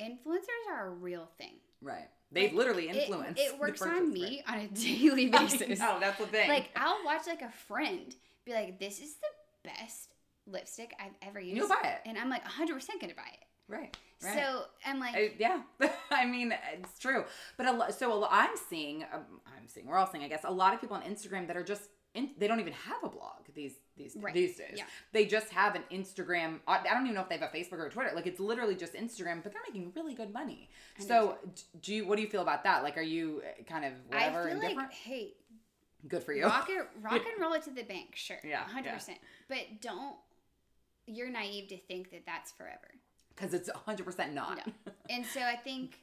S2: influencers are a real thing.
S1: Right. They
S2: Like,
S1: literally
S2: it-
S1: influence.
S2: It,
S1: the
S2: works
S1: purchase,
S2: on
S1: right?
S2: me on a [LAUGHS] daily [LAUGHS] basis.
S1: oh, that's the thing.
S2: Like I'll watch like a friend be like, "This is the best lipstick I've ever used,"
S1: you'll buy it.
S2: and I'm like 100 percent gonna buy it.
S1: right. Right.
S2: So I'm like,
S1: I- yeah, [LAUGHS] I mean it's true. But a lot, so a I'm seeing, um, I'm seeing, we're all seeing, I guess, a lot of people on Instagram that are just in, they don't even have a blog these these
S2: Right.
S1: these days.
S2: Yeah.
S1: They just have an Instagram. I I don't even know if they have a Facebook or a Twitter. Like it's literally just Instagram, but they're making really good money. So do you? What do you feel about that? Like, are you uh, kind of whatever
S2: I feel like, hey,
S1: good for you.
S2: rock it, [LAUGHS] rock and roll it to the bank, sure,
S1: Yeah,
S2: hundred
S1: yeah.
S2: percent. But don't. You're naive to think that that's forever.
S1: Because it's 100 percent not.
S2: No. [LAUGHS] and so I think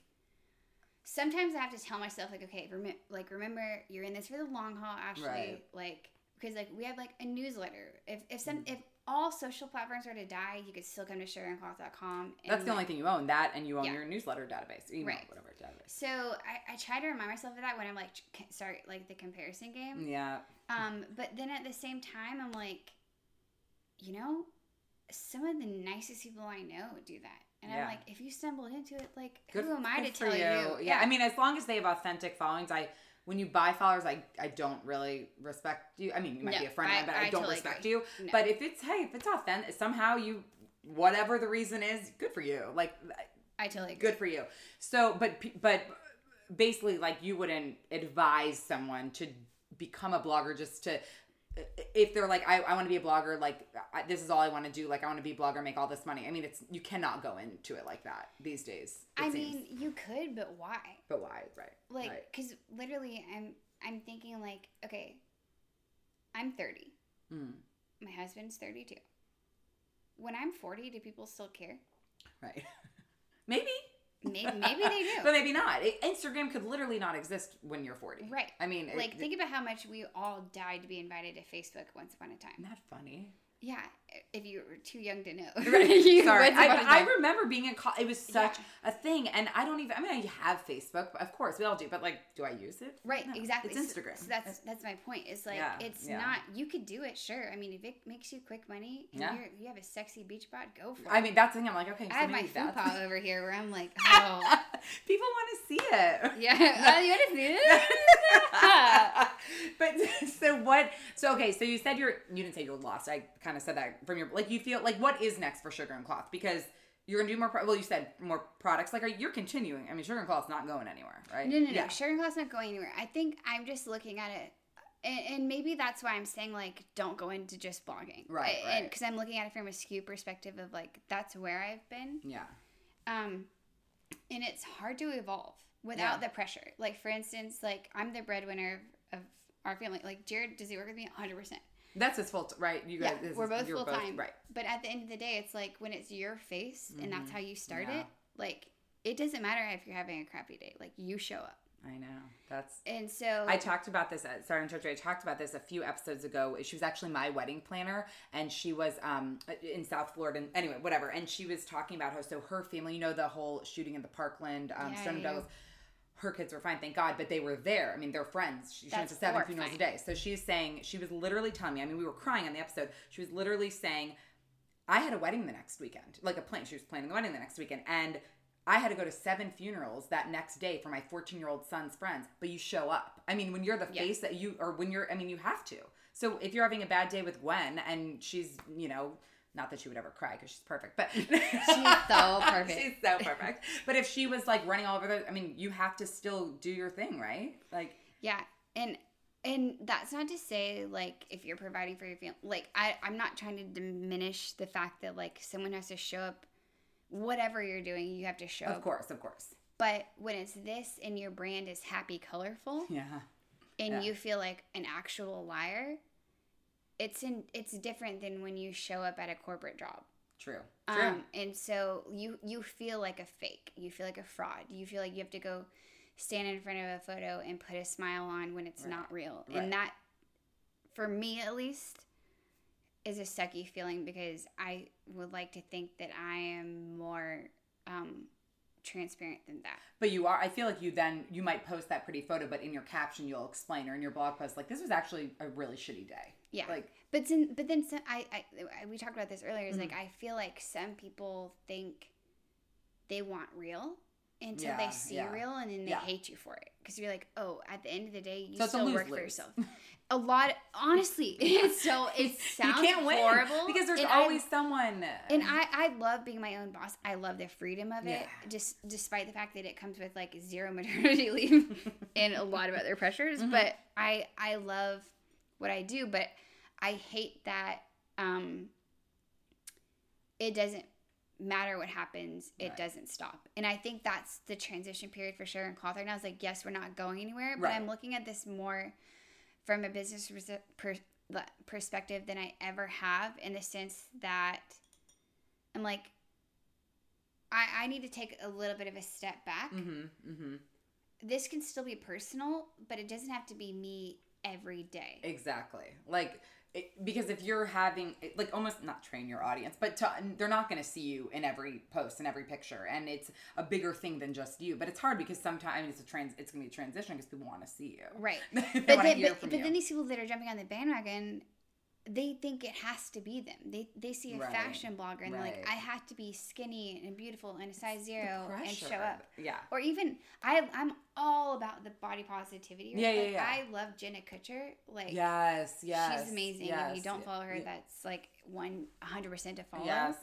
S2: sometimes I have to tell myself like, okay, rem- like remember you're in this for the long haul, Ashley.
S1: Right.
S2: Like because like we have like a newsletter. If if some
S1: Mm-hmm.
S2: if all social platforms were to die, you could still come to sugarandcloth.com. And
S1: That's the only thing you own. That and you own
S2: Yeah.
S1: your newsletter database, email,
S2: Right.
S1: whatever database.
S2: So I, I try to remind myself of that when I'm like start like the comparison game.
S1: Yeah.
S2: Um, but then at the same time, I'm like, you know, some of the nicest people I know do that, and
S1: Yeah.
S2: I'm like, if you stumbled into it, like,
S1: Good,
S2: who am I to tell you?
S1: Yeah. I mean, as long as they have authentic followings, I when you buy followers, I I don't really respect you. I mean, you might
S2: No,
S1: be a friend of
S2: I-
S1: mine, but I,
S2: I
S1: don't
S2: totally
S1: respect
S2: agree.
S1: you.
S2: No.
S1: But if it's hey, if it's authentic, somehow you whatever the reason is, good for you. Like
S2: I totally agree.
S1: good for you. So, but but basically, like you wouldn't advise someone to become a blogger just to. If they're like, I, I want to be a blogger, like I, this is all I want to do. Like I want to be a blogger, make all this money. I mean, it's you cannot go into it like that these days.
S2: I
S1: seems.
S2: mean, you could, but why?
S1: but why? Right?
S2: Like,
S1: right.
S2: because literally, I'm I'm thinking like, okay, I'm 30.
S1: Mm,
S2: My husband's 32. When I'm 40, do people still care?
S1: right. [LAUGHS] Maybe,
S2: Maybe, maybe they do. [LAUGHS]
S1: but maybe not. It, Instagram could literally not exist when you're 40.
S2: Right.
S1: I mean,
S2: like,
S1: it,
S2: think about how much we all died to be invited to Facebook once upon a time.
S1: isn't funny?
S2: Yeah, if you were too young to know. [LAUGHS] [LAUGHS]
S1: Right. Sorry,
S2: once upon a
S1: I, I remember being in college. It was such a thing, and I don't even. I mean, I have Facebook, of course, we all do. But like, do I use it?
S2: Right,
S1: No,
S2: exactly.
S1: It's Instagram.
S2: So, that's that's my point. It's like
S1: Yeah,
S2: it's
S1: yeah.
S2: not. You could do it, sure. I mean, if it makes you quick money, and
S1: Yeah.
S2: you're, you have a sexy beach bod, go for it.
S1: I mean, that's the thing. I'm like, okay,
S2: I
S1: so
S2: have my food over here where I'm like, [LAUGHS] oh,
S1: People want to see it.
S2: yeah. Oh, you want to see this?
S1: but so what? So okay, so you said you're. You didn't say you're lost. I kind of said that from your. Like you feel like what is next for Sugar and Cloth because. You're gonna do more. Pro- well, you said more products. Like, are you're continuing? I mean, Sugar and Cloth's not going anywhere, right?
S2: No, no, no.
S1: Yeah.
S2: Sugar and Cloth's not going anywhere. I think I'm just looking at it, and, and maybe that's why I'm saying like, don't go into just blogging,
S1: Right,
S2: I-
S1: right.
S2: because I'm looking at it from a skew perspective of like, that's where I've been.
S1: Yeah.
S2: um and it's hard to evolve without
S1: Yeah.
S2: the pressure like for instance like i'm the breadwinner of, of our family like jared does he work with me 100%
S1: That's his fault, right? You
S2: yeah
S1: guys, this
S2: we're both full-time
S1: right?
S2: but at the end of the day it's like when it's your face and that's how you start
S1: Mm-hmm. Yeah.
S2: it like it doesn't matter if you're having a crappy day like you show up
S1: I know. That's
S2: and so
S1: I talked about this. At, sorry, to interrupt. I talked about this a few episodes ago. She was actually my wedding planner, and she was um in South Florida. And anyway, whatever. And she was talking about how so her family, you know, the whole shooting in the Parkland, um,
S2: Yeah,
S1: Stoneman
S2: yeah.
S1: Her kids were fine, thank God, but they were there. I mean, they're friends. She, she went to seven
S2: more
S1: funerals a day. So she's saying she was literally telling me. I mean, we were crying on the episode. She was literally saying, I had a wedding the next weekend, like a plan. She was planning the wedding the next weekend, and I had to go to seven funerals that next day for my 14 year old son's friends. But you show up. I mean, when you're the
S2: Yeah.
S1: face that you, or when you're, I mean, you have to. So if you're having a bad day with Gwen, and she's, you know, not that she would ever cry because she's perfect, but she's [LAUGHS]
S2: so perfect.
S1: she's so perfect. But if she was like running all over the, I mean, you have to still do your thing, right? Like,
S2: Yeah, and and that's not to say like if you're providing for your family, like I I'm not trying to diminish the fact that like someone has to show up, whatever you're doing, you have to show up.
S1: of
S2: up.
S1: course, of course,
S2: But when it's this and your brand is happy, colorful,
S1: yeah,
S2: and
S1: Yeah.
S2: you feel like an actual liar, it's in it's different than when you show up at a corporate job.
S1: true, true.
S2: Um, and so you you feel like a fake. You feel like a fraud. You feel like you have to go stand in front of a photo and put a smile on when it's
S1: Right.
S2: not real.
S1: Right.
S2: And that, for me at least, is a sucky feeling because I would like to think that I am more um, transparent than that.
S1: But you are. I feel like you then you might post that pretty photo, but in your caption you'll explain, or in your blog post, like this was actually a really shitty day.
S2: Yeah.
S1: Like
S2: But then, but then some, I, I, I, we talked about this earlier. Is
S1: Mm-hmm.
S2: like I feel like some people think they want real until
S1: Yeah,
S2: they see
S1: yeah.
S2: real, and then they
S1: Yeah.
S2: hate you for it because you're like, oh, at the end of the day, you
S1: So
S2: still work for yourself. A lot, honestly, [LAUGHS] it's so [LAUGHS] it sounds
S1: you can't win
S2: horrible
S1: because there's
S2: and I-
S1: always someone.
S2: and I, I love being my own boss. I love the freedom of it, just despite the fact that it comes with like zero maternity [LAUGHS] leave and a lot of other pressures.
S1: Mm-hmm.
S2: But I I love what I do, but I hate that um it doesn't matter what happens, it
S1: Right.
S2: doesn't stop. And I think that's the transition period for sure in cloth right now. Is like, yes, we're not going anywhere, but
S1: Right.
S2: I'm looking at this more from a business per- perspective than I ever have in the sense that I'm like, I, I need to take a little bit of a step back.
S1: Mm-hmm. Mm-hmm.
S2: This can still be personal, but it doesn't have to be me every day.
S1: Exactly. Like it, because if you're having like almost not train your audience, but to, they're not going to see you in every post and every picture, and it's a bigger thing than just you. But it's hard because sometimes I mean, it's a trans. It's going to be a transition because people want to see you.
S2: Right. [LAUGHS] but then, but, but
S1: you.
S2: then these people that are jumping on the bandwagon, they think it has to be them. They they see a
S1: Right.
S2: fashion blogger and they're like, I have to be skinny and beautiful and a size zero and show up.
S1: Yeah.
S2: Or even I I'm all about the body positivity.
S1: Yeah, yeah,
S2: Like,
S1: yeah.
S2: I love Jenna Kutcher. Like
S1: Yes. Yes.
S2: she's amazing.
S1: Yes.
S2: If you don't follow her,
S1: yeah,
S2: that's like one hundred percent to follow.
S1: Yes.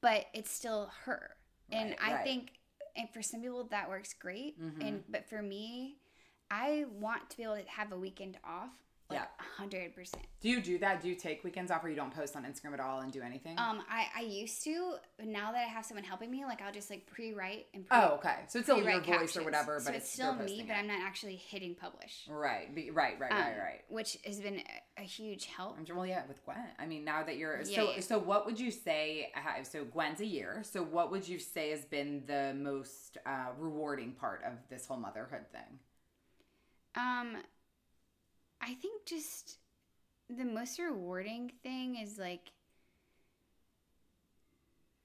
S2: But it's still her. and I
S1: right.
S2: think and for some people that works great.
S1: Mhm.
S2: And but for me, I want to be able to have a weekend off. Like
S1: Yeah.
S2: a hundred percent.
S1: Do you do that? Do you take weekends off, or you don't post on Instagram at all and do anything?
S2: Um, I I used to, but now that I have someone helping me, like I'll just like pre-write and pre-
S1: oh, okay. So it's still your voice
S2: captions.
S1: or whatever,
S2: So
S1: but
S2: it's,
S1: it's
S2: still me, but
S1: it.
S2: I'm not actually hitting publish.
S1: Right. Be, right. Right.
S2: Um,
S1: right. Right.
S2: Which has been a, a huge help.
S1: Well, yeah, with Gwen. I mean, now that you're
S2: Yeah,
S1: so
S2: yeah.
S1: so, what would you say? So Gwen's a year. So what would you say has been the most uh, rewarding part of this whole motherhood thing?
S2: Um, I think just the most rewarding thing is like,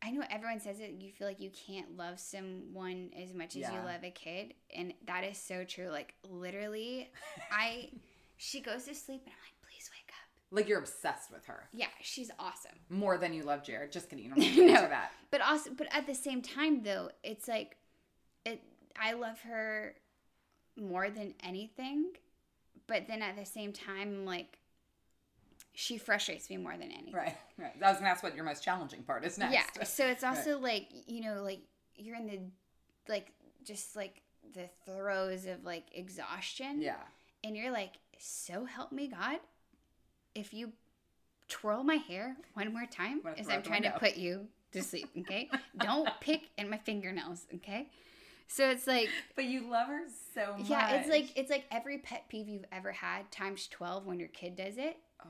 S2: I know everyone says it, you feel like you can't love someone as much as
S1: Yeah.
S2: you love a kid. And that is so true. Like, literally, I, [LAUGHS] she goes to sleep and I'm like, please wake up.
S1: Like you're obsessed with her
S2: Yeah, she's awesome.
S1: more than you love Jared. Just kidding. You don't [LAUGHS]
S2: No.
S1: that.
S2: But also, but at the same time, though, it's like, it. I love her more than anything, but then at the same time, like, she frustrates me more than anything.
S1: Right. Right. I was gonna ask what your most challenging part is next.
S2: Yeah. So it's [LAUGHS] also like you know, like you're in the, like just like the throes of like exhaustion.
S1: Yeah.
S2: And you're like, so help me God, if you twirl my hair one more time as I'm trying to put you to sleep, okay? [LAUGHS] Don't pick at my fingernails, okay? So it's like [LAUGHS]
S1: But you love her so much.
S2: yeah, it's like it's like every pet peeve you've ever had times 12 when your kid does it
S1: oh,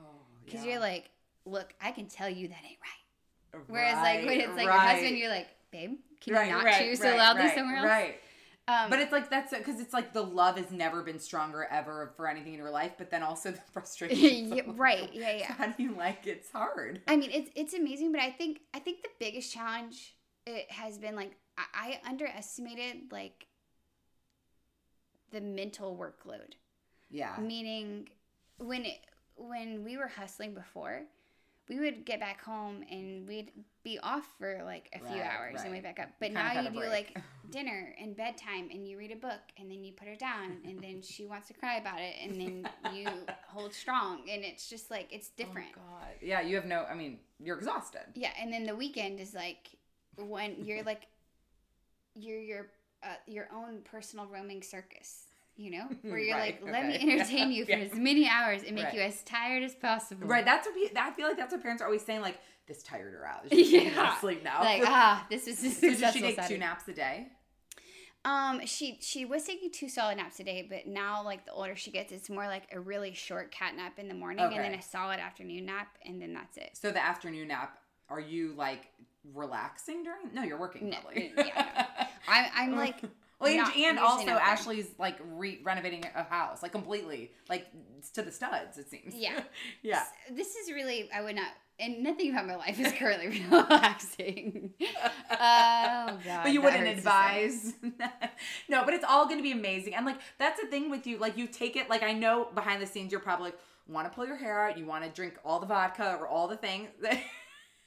S2: cuz
S1: yeah.
S2: you're like, "Look, I can tell you that ain't right." Whereas like when it's like your husband, you're like, "Babe, can
S1: right,
S2: you not
S1: right,
S2: chew so
S1: right,
S2: loudly somewhere else?"
S1: Right.
S2: Um,
S1: But it's like that's because it's like the love has never been stronger ever for anything in your life, but then also [LAUGHS] the frustration. [LAUGHS]
S2: Yeah, right, yeah, yeah.
S1: How do you like it's hard?
S2: I mean, it's it's amazing, but I think I think the biggest challenge it has been like I, I underestimated like the mental workload.
S1: Yeah.
S2: Meaning, when it, when we were hustling before, we would get back home and we'd be off for like a few
S1: Right,
S2: hours and
S1: right.
S2: we back up. But
S1: Kinda
S2: now you do
S1: break.
S2: like [LAUGHS] dinner and bedtime and you read a book and then you put her down and then she wants to cry about it and then you [LAUGHS] hold strong and it's just like it's oh, different.
S1: Oh God. Yeah, you have no. I mean, you're exhausted.
S2: Yeah, and then the weekend is like when you're like you're your uh, your own personal roaming circus, you know, [LAUGHS] where you're
S1: Right,
S2: like, let me
S1: okay. [LAUGHS]
S2: entertain you for
S1: Yeah.
S2: as many hours and make
S1: Right.
S2: you as tired as possible.
S1: Right. That's what pe- I feel like. That's what parents are always saying. Like this tired her out. She's yeah.
S2: Yeah.
S1: Sleep now.
S2: Like [LAUGHS] ah, this is a
S1: so does she take two naps a day?
S2: Um, she she was taking two solid naps a day, but now like the older she gets, it's more like a really short cat nap in the morning and then a solid afternoon nap, and then that's it.
S1: So the afternoon nap. Are you like relaxing during? No, you're working.
S2: No,
S1: Probably.
S2: yeah, [LAUGHS] I, I'm like,
S1: Well, and, and also. Ashley's like re- renovating a house, like completely, like to the studs. It seems.
S2: Yeah. [LAUGHS]
S1: yeah.
S2: this is really I would not and nothing about my life is currently [LAUGHS] relaxing. oh god.
S1: but you wouldn't
S2: hurts to say.
S1: advise. no, but it's all going to be amazing. And like that's the thing with you. Like you take it. Like I know behind the scenes, you're probably like want to pull your hair out. You want to drink all the vodka or all the things.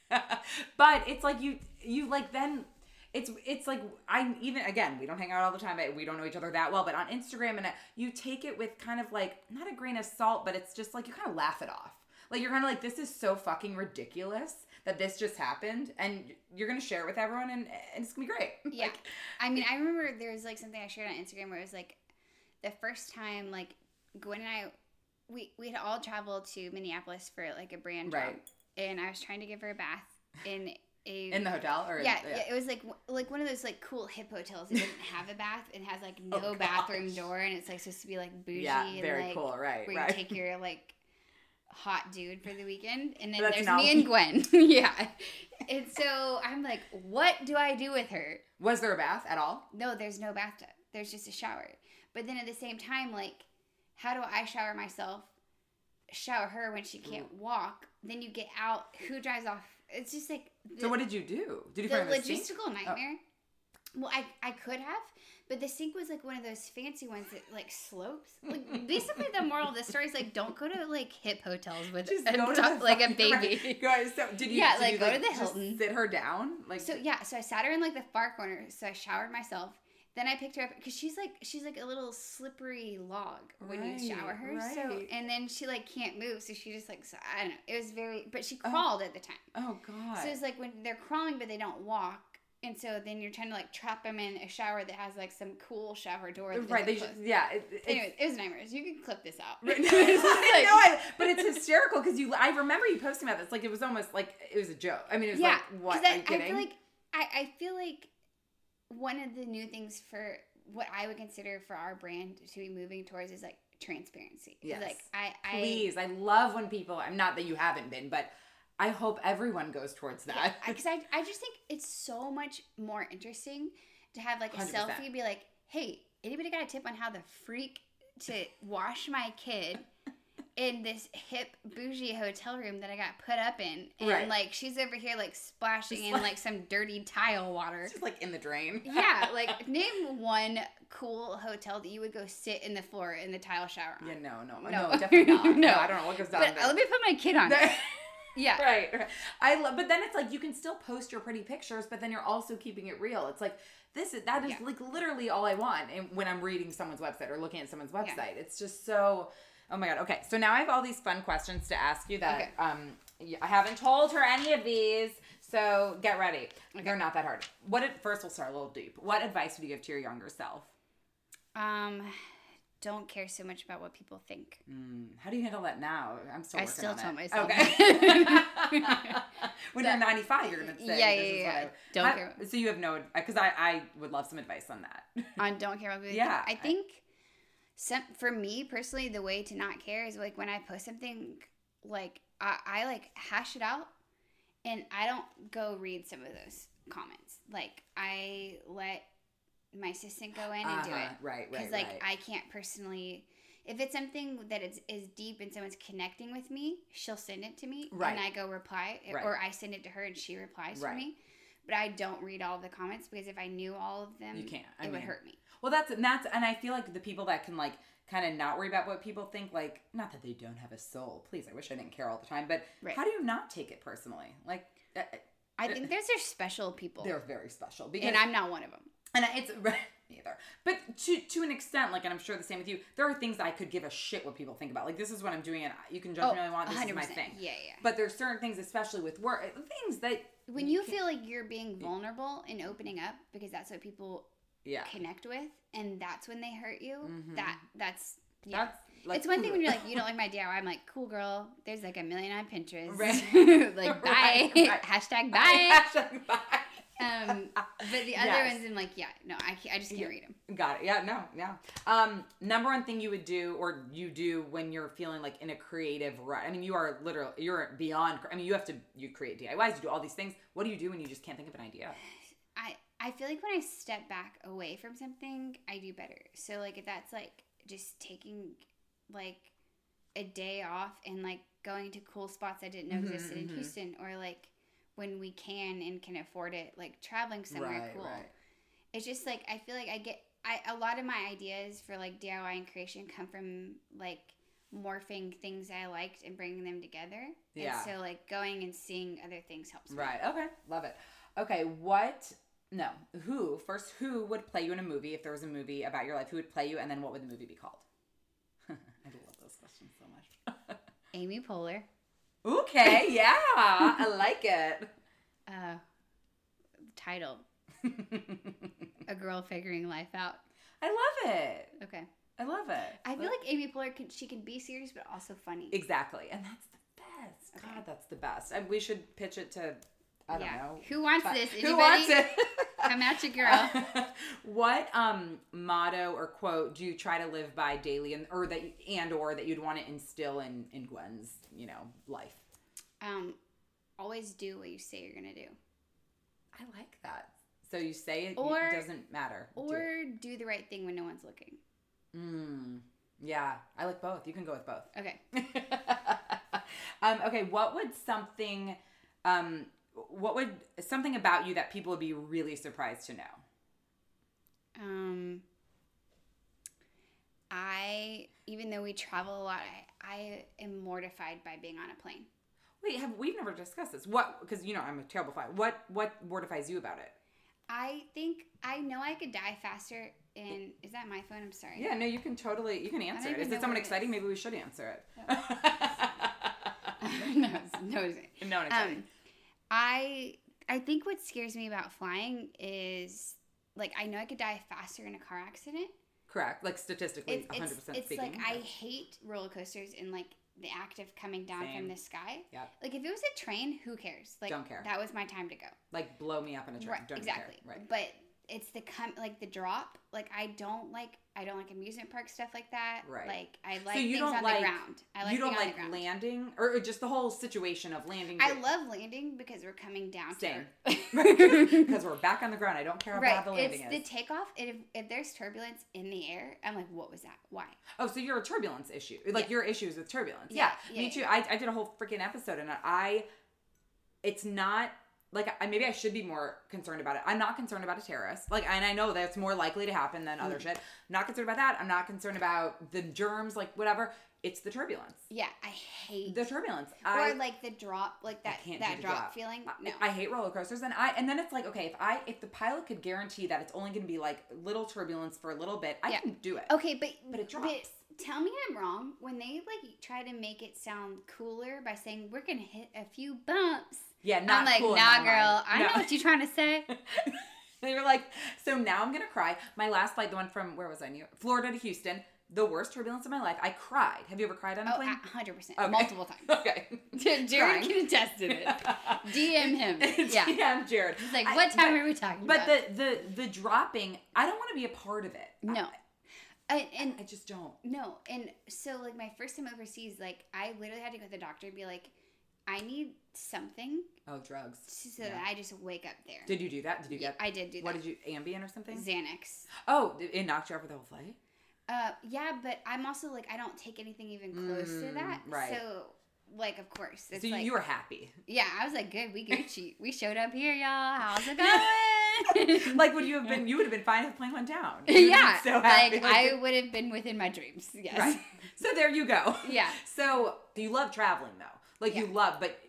S1: [LAUGHS] but it's like you you like then. It's it's like I even again we don't hang out all the time we don't know each other that well but on Instagram and uh, you take it with kind of like not a grain of salt but it's just like you kind of laugh it off like you're kind of like this is so fucking ridiculous that this just happened and you're gonna share it with everyone and, and it's gonna be great [LAUGHS]
S2: Yeah.
S1: Like,
S2: I mean, I remember there was like something I shared on Instagram where it was like the first time like Gwen and I we we had all traveled to Minneapolis for like a brand
S1: Right.
S2: job, and I was trying to give her a bath in a
S1: In the hotel or
S2: yeah, yeah, it was like like one of those like cool hip hotels that didn't have a bath and has like [LAUGHS] oh, no
S1: Oh,
S2: bathroom door and it's like supposed to be like bougie
S1: Yeah,
S2: and
S1: very
S2: like
S1: cool, right,
S2: where
S1: right.
S2: you take your like hot dude for the weekend and then
S1: That's
S2: there's me and Gwen. [LAUGHS] Yeah. And so I'm like what do I do with her?
S1: Was there a bath at all?
S2: no there's no bathtub. There's just a shower. But then at the same time like how do I shower myself shower her when she can't mm. walk then you get out who drives off it's just like
S1: So what did you do? Did you
S2: the
S1: find a sink?
S2: logistical oh. nightmare. Well, I I could have, but the sink was like one of those fancy ones that like slopes. Like [LAUGHS] basically, the moral of the story is like don't go to like hip hotels with
S1: Just
S2: a
S1: go to
S2: dog- like a baby.
S1: right. [LAUGHS] Guys, so did you?
S2: Yeah,
S1: did
S2: like,
S1: you,
S2: go to the Hilton.
S1: Sit her down, like
S2: So yeah, so I sat her in like the far corner. So I showered myself. Then I picked her up because she's like she's like a little slippery log when you shower her.
S1: Right.
S2: So and then she like can't move, so she just like so, I don't know. It was very, but she oh. crawled at the time.
S1: Oh god.
S2: So it's like when they're crawling but they don't walk. And so then you're trying to like trap them in a shower that has like some cool shower door.
S1: right, they just yeah. It,
S2: Anyways, it was nightmares. You can clip this out.
S1: Right. [LAUGHS] [LAUGHS]
S2: It's
S1: I know, I, but it's hysterical because you. I remember you posting about this. Like it was almost like it was a joke. I mean, it was
S2: yeah,
S1: like what?
S2: I, I feel like I, I feel like one of the new things for what I would consider for our brand to be moving towards is like transparency.
S1: Yes.
S2: Like I, I
S1: Please, I love when people. I'm not that you haven't been, but I hope everyone goes towards that.
S2: because I, I just think it's so much more interesting to have like a
S1: 100%.
S2: selfie be like hey anybody got a tip on how the freak to wash my kid in this hip bougie hotel room that i got put up in and
S1: Right.
S2: like she's over here like splashing in like some dirty tile water
S1: just like in the drain. [LAUGHS]
S2: yeah like name one cool hotel that you would go sit in the floor in the tile shower on.
S1: Yeah, no, no, no,
S2: No. [LAUGHS]
S1: definitely not. no.
S2: No.
S1: I don't know what goes down.
S2: but
S1: there.
S2: let me put my kid on it. [LAUGHS] yeah
S1: right, right. I love, but then it's like you can still post your pretty pictures, but then you're also keeping it real. It's like this is that is
S2: Yeah.
S1: like literally all I want. And when I'm reading someone's website or looking at someone's website, it's just so. Oh my god. Okay, so now I have all these fun questions to ask you that
S2: Okay.
S1: um I haven't told her any of these. So get ready. They're not that hard. What at first we'll start a little deep. What advice would you give to your younger self?
S2: um don't care so much about what people think
S1: Mm, how do you handle that now? I'm still.
S2: I still tell
S1: it.
S2: myself
S1: Okay. [LAUGHS] when you're 95, you're gonna say,
S2: Yeah,
S1: this
S2: yeah,
S1: is
S2: yeah.
S1: I-
S2: Don't
S1: How-
S2: care.
S1: So you have no, because I, I would love some advice on that.
S2: on don't care about [LAUGHS] people.
S1: Yeah,
S2: think. I think some for me personally, the way to not care is like when I post something, like I, I like hash it out, and I don't go read some of those comments. Like I let my assistant go in and do
S1: Uh-huh,
S2: it,
S1: right,
S2: Because
S1: right,
S2: like
S1: right.
S2: I can't personally. If it's something that is, is deep and someone's connecting with me, she'll send it to me
S1: Right.
S2: and I go reply,
S1: Right.
S2: or I send it to her and she replies
S1: Right.
S2: for me. But I don't read all of the comments because if I knew all of them,
S1: You can't. I
S2: it would hurt me.
S1: Well, that's and that's and I feel like the people that can like kind of not worry about what people think, like not that they don't have a soul. Please, I wish I didn't care all the time, but
S2: Right.
S1: how do you not take it personally? Like uh, uh
S2: I uh, think those are special people,
S1: they're very special because
S2: and I'm not one of them.
S1: And it's [LAUGHS] neither. But to to an extent, like, and I'm sure the same with you. There are things I could give a shit what people think about. Like, this is what I'm doing, and you can judge
S2: Oh,
S1: me all you want. This is my thing.
S2: Yeah, yeah.
S1: But there's certain things, especially with work, uh, things that
S2: When you feel like you're being vulnerable and opening up because that's what people
S1: yeah,
S2: connect with, and that's when they hurt you. That that's yeah.
S1: That's, like,
S2: it's one thing when you're like, you don't like my DIY. I'm like, cool girl. There's like a million on Pinterest.
S1: Right. [LAUGHS]
S2: like, [LAUGHS] bye.
S1: Right, right.
S2: Hashtag bye. [LAUGHS]
S1: Hashtag bye.
S2: um, but the other
S1: Yes.
S2: ones, I'm like, yeah, no, I, can't, I just can't read them.
S1: Got it. Yeah, no, yeah. Um, number one thing you would do or you do when you're feeling like in a creative rut. I mean, you are literally you're beyond. I mean, you have to you create DIYs, you do all these things. What do you do when you just can't think of an idea?
S2: I I feel like when I step back away from something, I do better. So like if that's like just taking like a day off and like going to cool spots I didn't know
S1: Mhm,
S2: existed in
S1: mhm.
S2: Houston or like when we can and can afford it, like traveling somewhere
S1: Right,
S2: cool.
S1: right.
S2: It's just like I feel like I get I a lot of my ideas for like DIY and creation come from like morphing things I liked and bringing them together.
S1: Yeah.
S2: And so like going and seeing other things helps me.
S1: Right. Okay. Love it. Okay. What? No. Who first? Who would play you in a movie if there was a movie about your life? Who would play you, and then what would the movie be called? [LAUGHS] I love those questions so much. [LAUGHS]
S2: Amy Poehler.
S1: okay. [LAUGHS] Yeah. I like it.
S2: uh title a girl figuring life out
S1: I love it.
S2: okay
S1: I love it.
S2: I feel like Amy Poehler can she can be serious but also funny.
S1: exactly, and that's the best. God, that's the best. And we should pitch it to. I don't
S2: yeah.
S1: know.
S2: Who wants
S1: But-
S2: this?
S1: Who
S2: Anybody?
S1: wants it? [LAUGHS]
S2: Come at you, girl. [LAUGHS]
S1: what um motto or quote do you try to live by daily, and or that and or that you'd want to instill in in Gwen's you know life?
S2: um, always do what you say you're gonna do,
S1: I like that. So you say it,
S2: Or-
S1: it doesn't matter. Do
S2: or do the right thing when no one's looking.
S1: Mm, yeah, I like both. You can go with both.
S2: Okay. [LAUGHS]
S1: um, okay, what would something, um, what would something about you that people would be really surprised to know?
S2: Um, I even though we travel a lot, I, I am mortified by being on a plane.
S1: Wait, have we've never discussed this? What? Because you know I'm a terrible flyer. What? What mortifies you about it?
S2: I think I know I could die faster. And is that my phone? I'm sorry.
S1: Yeah, no, you can totally you can answer it. Is it someone
S2: it
S1: exciting? Maybe we should answer it. [LAUGHS] [LAUGHS]
S2: no, it's- no, it's
S1: no one exciting.
S2: Um, I I think what scares me about flying is like I know I could die faster in a car accident.
S1: Correct. Like statistically,
S2: It's
S1: one
S2: hundred
S1: percent.
S2: it's
S1: speaking.
S2: like I hate roller coasters and like the act of coming down
S1: Same.
S2: from the sky.
S1: Yeah.
S2: Like if it was a train, who cares? Like
S1: Don't care.
S2: That was my time to go.
S1: like blow me up in a train.
S2: Right,
S1: Don't even care.
S2: exactly.
S1: Right.
S2: But it's the come like the drop. Like I don't like I don't like amusement park stuff like that.
S1: Right.
S2: Like I like
S1: so you
S2: things
S1: don't
S2: on
S1: like
S2: the ground. I like
S1: you don't like landing or or just the whole situation of landing.
S2: I love landing because we're coming down. to
S1: Same. [LAUGHS] Because we're back on the ground. I don't care how
S2: right.
S1: bad the
S2: It's
S1: landing
S2: the takeoff. If, if there's turbulence in the air, I'm like, what was that? Why?
S1: oh, so you're a turbulence issue. Like
S2: Yeah.
S1: your issues with turbulence. Yeah,
S2: Yeah,
S1: me
S2: yeah,
S1: too.
S2: yeah.
S1: I, I did a whole freaking episode and I, it's not like I maybe I should be more concerned about it. I'm not concerned about a terrorist. Like, and I know that's more likely to happen than
S2: Mm.
S1: other shit. I'm not concerned about that. I'm not concerned about the germs. Like whatever. It's the turbulence.
S2: Yeah, I hate.
S1: The turbulence.
S2: or
S1: I,
S2: like the drop, like that
S1: can't
S2: that
S1: the
S2: drop, feeling.
S1: I-
S2: No.
S1: I, hate roller coasters, and I and then it's like okay, if I if the pilot could guarantee that it's only going to be like little turbulence for a little bit, I
S2: Yeah.
S1: can do it.
S2: Okay, but
S1: But it drops.
S2: tell me I'm wrong when they like try to make it sound cooler by saying we're gonna hit a few bumps.
S1: Yeah, not
S2: I'm like,
S1: cool
S2: nah, girl.
S1: mind.
S2: I
S1: No.
S2: know what you're trying to say. [LAUGHS]
S1: they were like, so now I'm gonna cry. My last flight, the one from where was I? New Florida to Houston, the worst turbulence of my life. I cried. Have you ever cried on a
S2: oh,
S1: plane?
S2: hundred percent,
S1: Okay.
S2: multiple times. [LAUGHS]
S1: Okay.
S2: Jared
S1: Crying. [LAUGHS]
S2: can attest to it. DM him. Yeah.
S1: yeah, Jared.
S2: He's like,
S1: I-
S2: what time
S1: but-
S2: are we talking
S1: But
S2: about?
S1: the the the dropping, I don't want to be a part of it.
S2: no.
S1: I,
S2: And, and
S1: I just don't.
S2: No, and so like my first time overseas, like I literally had to go to the doctor and be like, I need something
S1: Oh, drugs.
S2: so
S1: Yeah.
S2: that I just wake up there.
S1: Did you do that? Did you
S2: Yeah,
S1: get?
S2: I did do
S1: What
S2: that.
S1: did you? Ambien or something?
S2: Xanax.
S1: Oh, it knocked you out for the whole flight.
S2: Uh, yeah, but I'm also like I don't take anything even close to
S1: Mm,
S2: that.
S1: right.
S2: So like, of course, it's
S1: so you-
S2: like
S1: you were happy.
S2: yeah. I was like, good, we [LAUGHS] Gucci. we showed up here, y'all. How's it [LAUGHS] going?
S1: like would you have [LAUGHS] been? You would have been fine if the plane went down. You would've been
S2: yeah,
S1: so happy.
S2: like I would have been within my dreams. Yes.
S1: Right. So there you go.
S2: Yeah.
S1: So you love traveling though. Like you love, but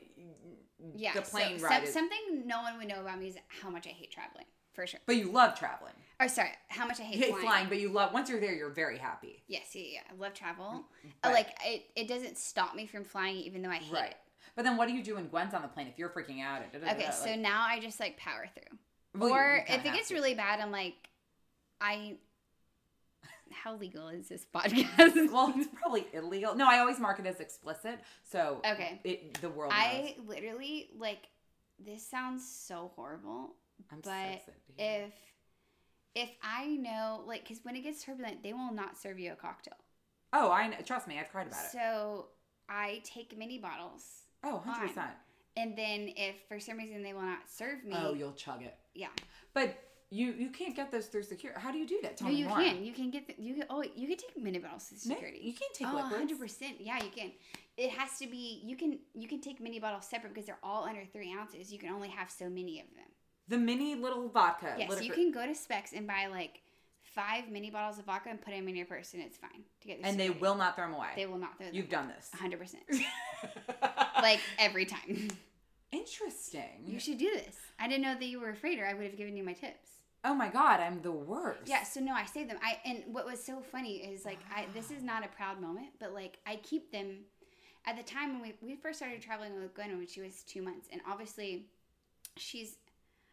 S2: Yeah.
S1: the plane
S2: so,
S1: ride.
S2: some- something no one would know about me is how much I hate traveling. For sure.
S1: but you love traveling.
S2: Or sorry, how much I hate
S1: You hate
S2: flying.
S1: flying, but you love. Once you're there, you're very happy.
S2: Yes, yeah, yeah. I love travel. Uh,
S1: But-
S2: like it, it doesn't stop me from flying, even though I hate
S1: Right. But then what do you do when Gwen's on the plane if you're freaking out?
S2: it. Okay, so now I just like power through.
S1: Well,
S2: or if it gets
S1: to.
S2: really bad, I'm like, I. How legal is this podcast?
S1: well, it's probably illegal. No, I always mark it as explicit. So
S2: Okay.
S1: it, the world. knows.
S2: I literally like. This sounds so horrible,
S1: I'm
S2: but
S1: hear.
S2: if if I know, like, because when it gets turbulent, they will not serve you a cocktail.
S1: oh, I know, trust me, I've cried about it.
S2: So I take mini bottles,
S1: Oh, 100 percent.
S2: and then if for some reason they will not serve me,
S1: Oh, you'll chug it.
S2: yeah.
S1: But you you can't get those through secure. How do you do that? Tell
S2: No,
S1: me
S2: you
S1: more.
S2: can. You can get. The, you can. Oh, you can take mini bottles
S1: No,
S2: security.
S1: you can't take
S2: oh,
S1: liquids.
S2: hundred percent. Yeah, you can. It has to be. You can. You can take mini bottles separate because they're all under three ounces. You can only have so many of them.
S1: The mini little vodka.
S2: Yes,
S1: little-
S2: you can go to Spec's and buy like five mini bottles of vodka and put them in your purse, and it's fine to get.
S1: and they will not throw them away.
S2: They will not throw them.
S1: You've done this.
S2: hundred percent. [LAUGHS] Like every time.
S1: Interesting.
S2: You should do this. I didn't know that you were afraid, or I would have given you my tips.
S1: Oh my god, I'm the worst.
S2: Yeah, so no, I save them. I and what was so funny is like I this is not a proud moment, but like I keep them. At the time when we we first started traveling with Gwen when she was two months, and obviously, she's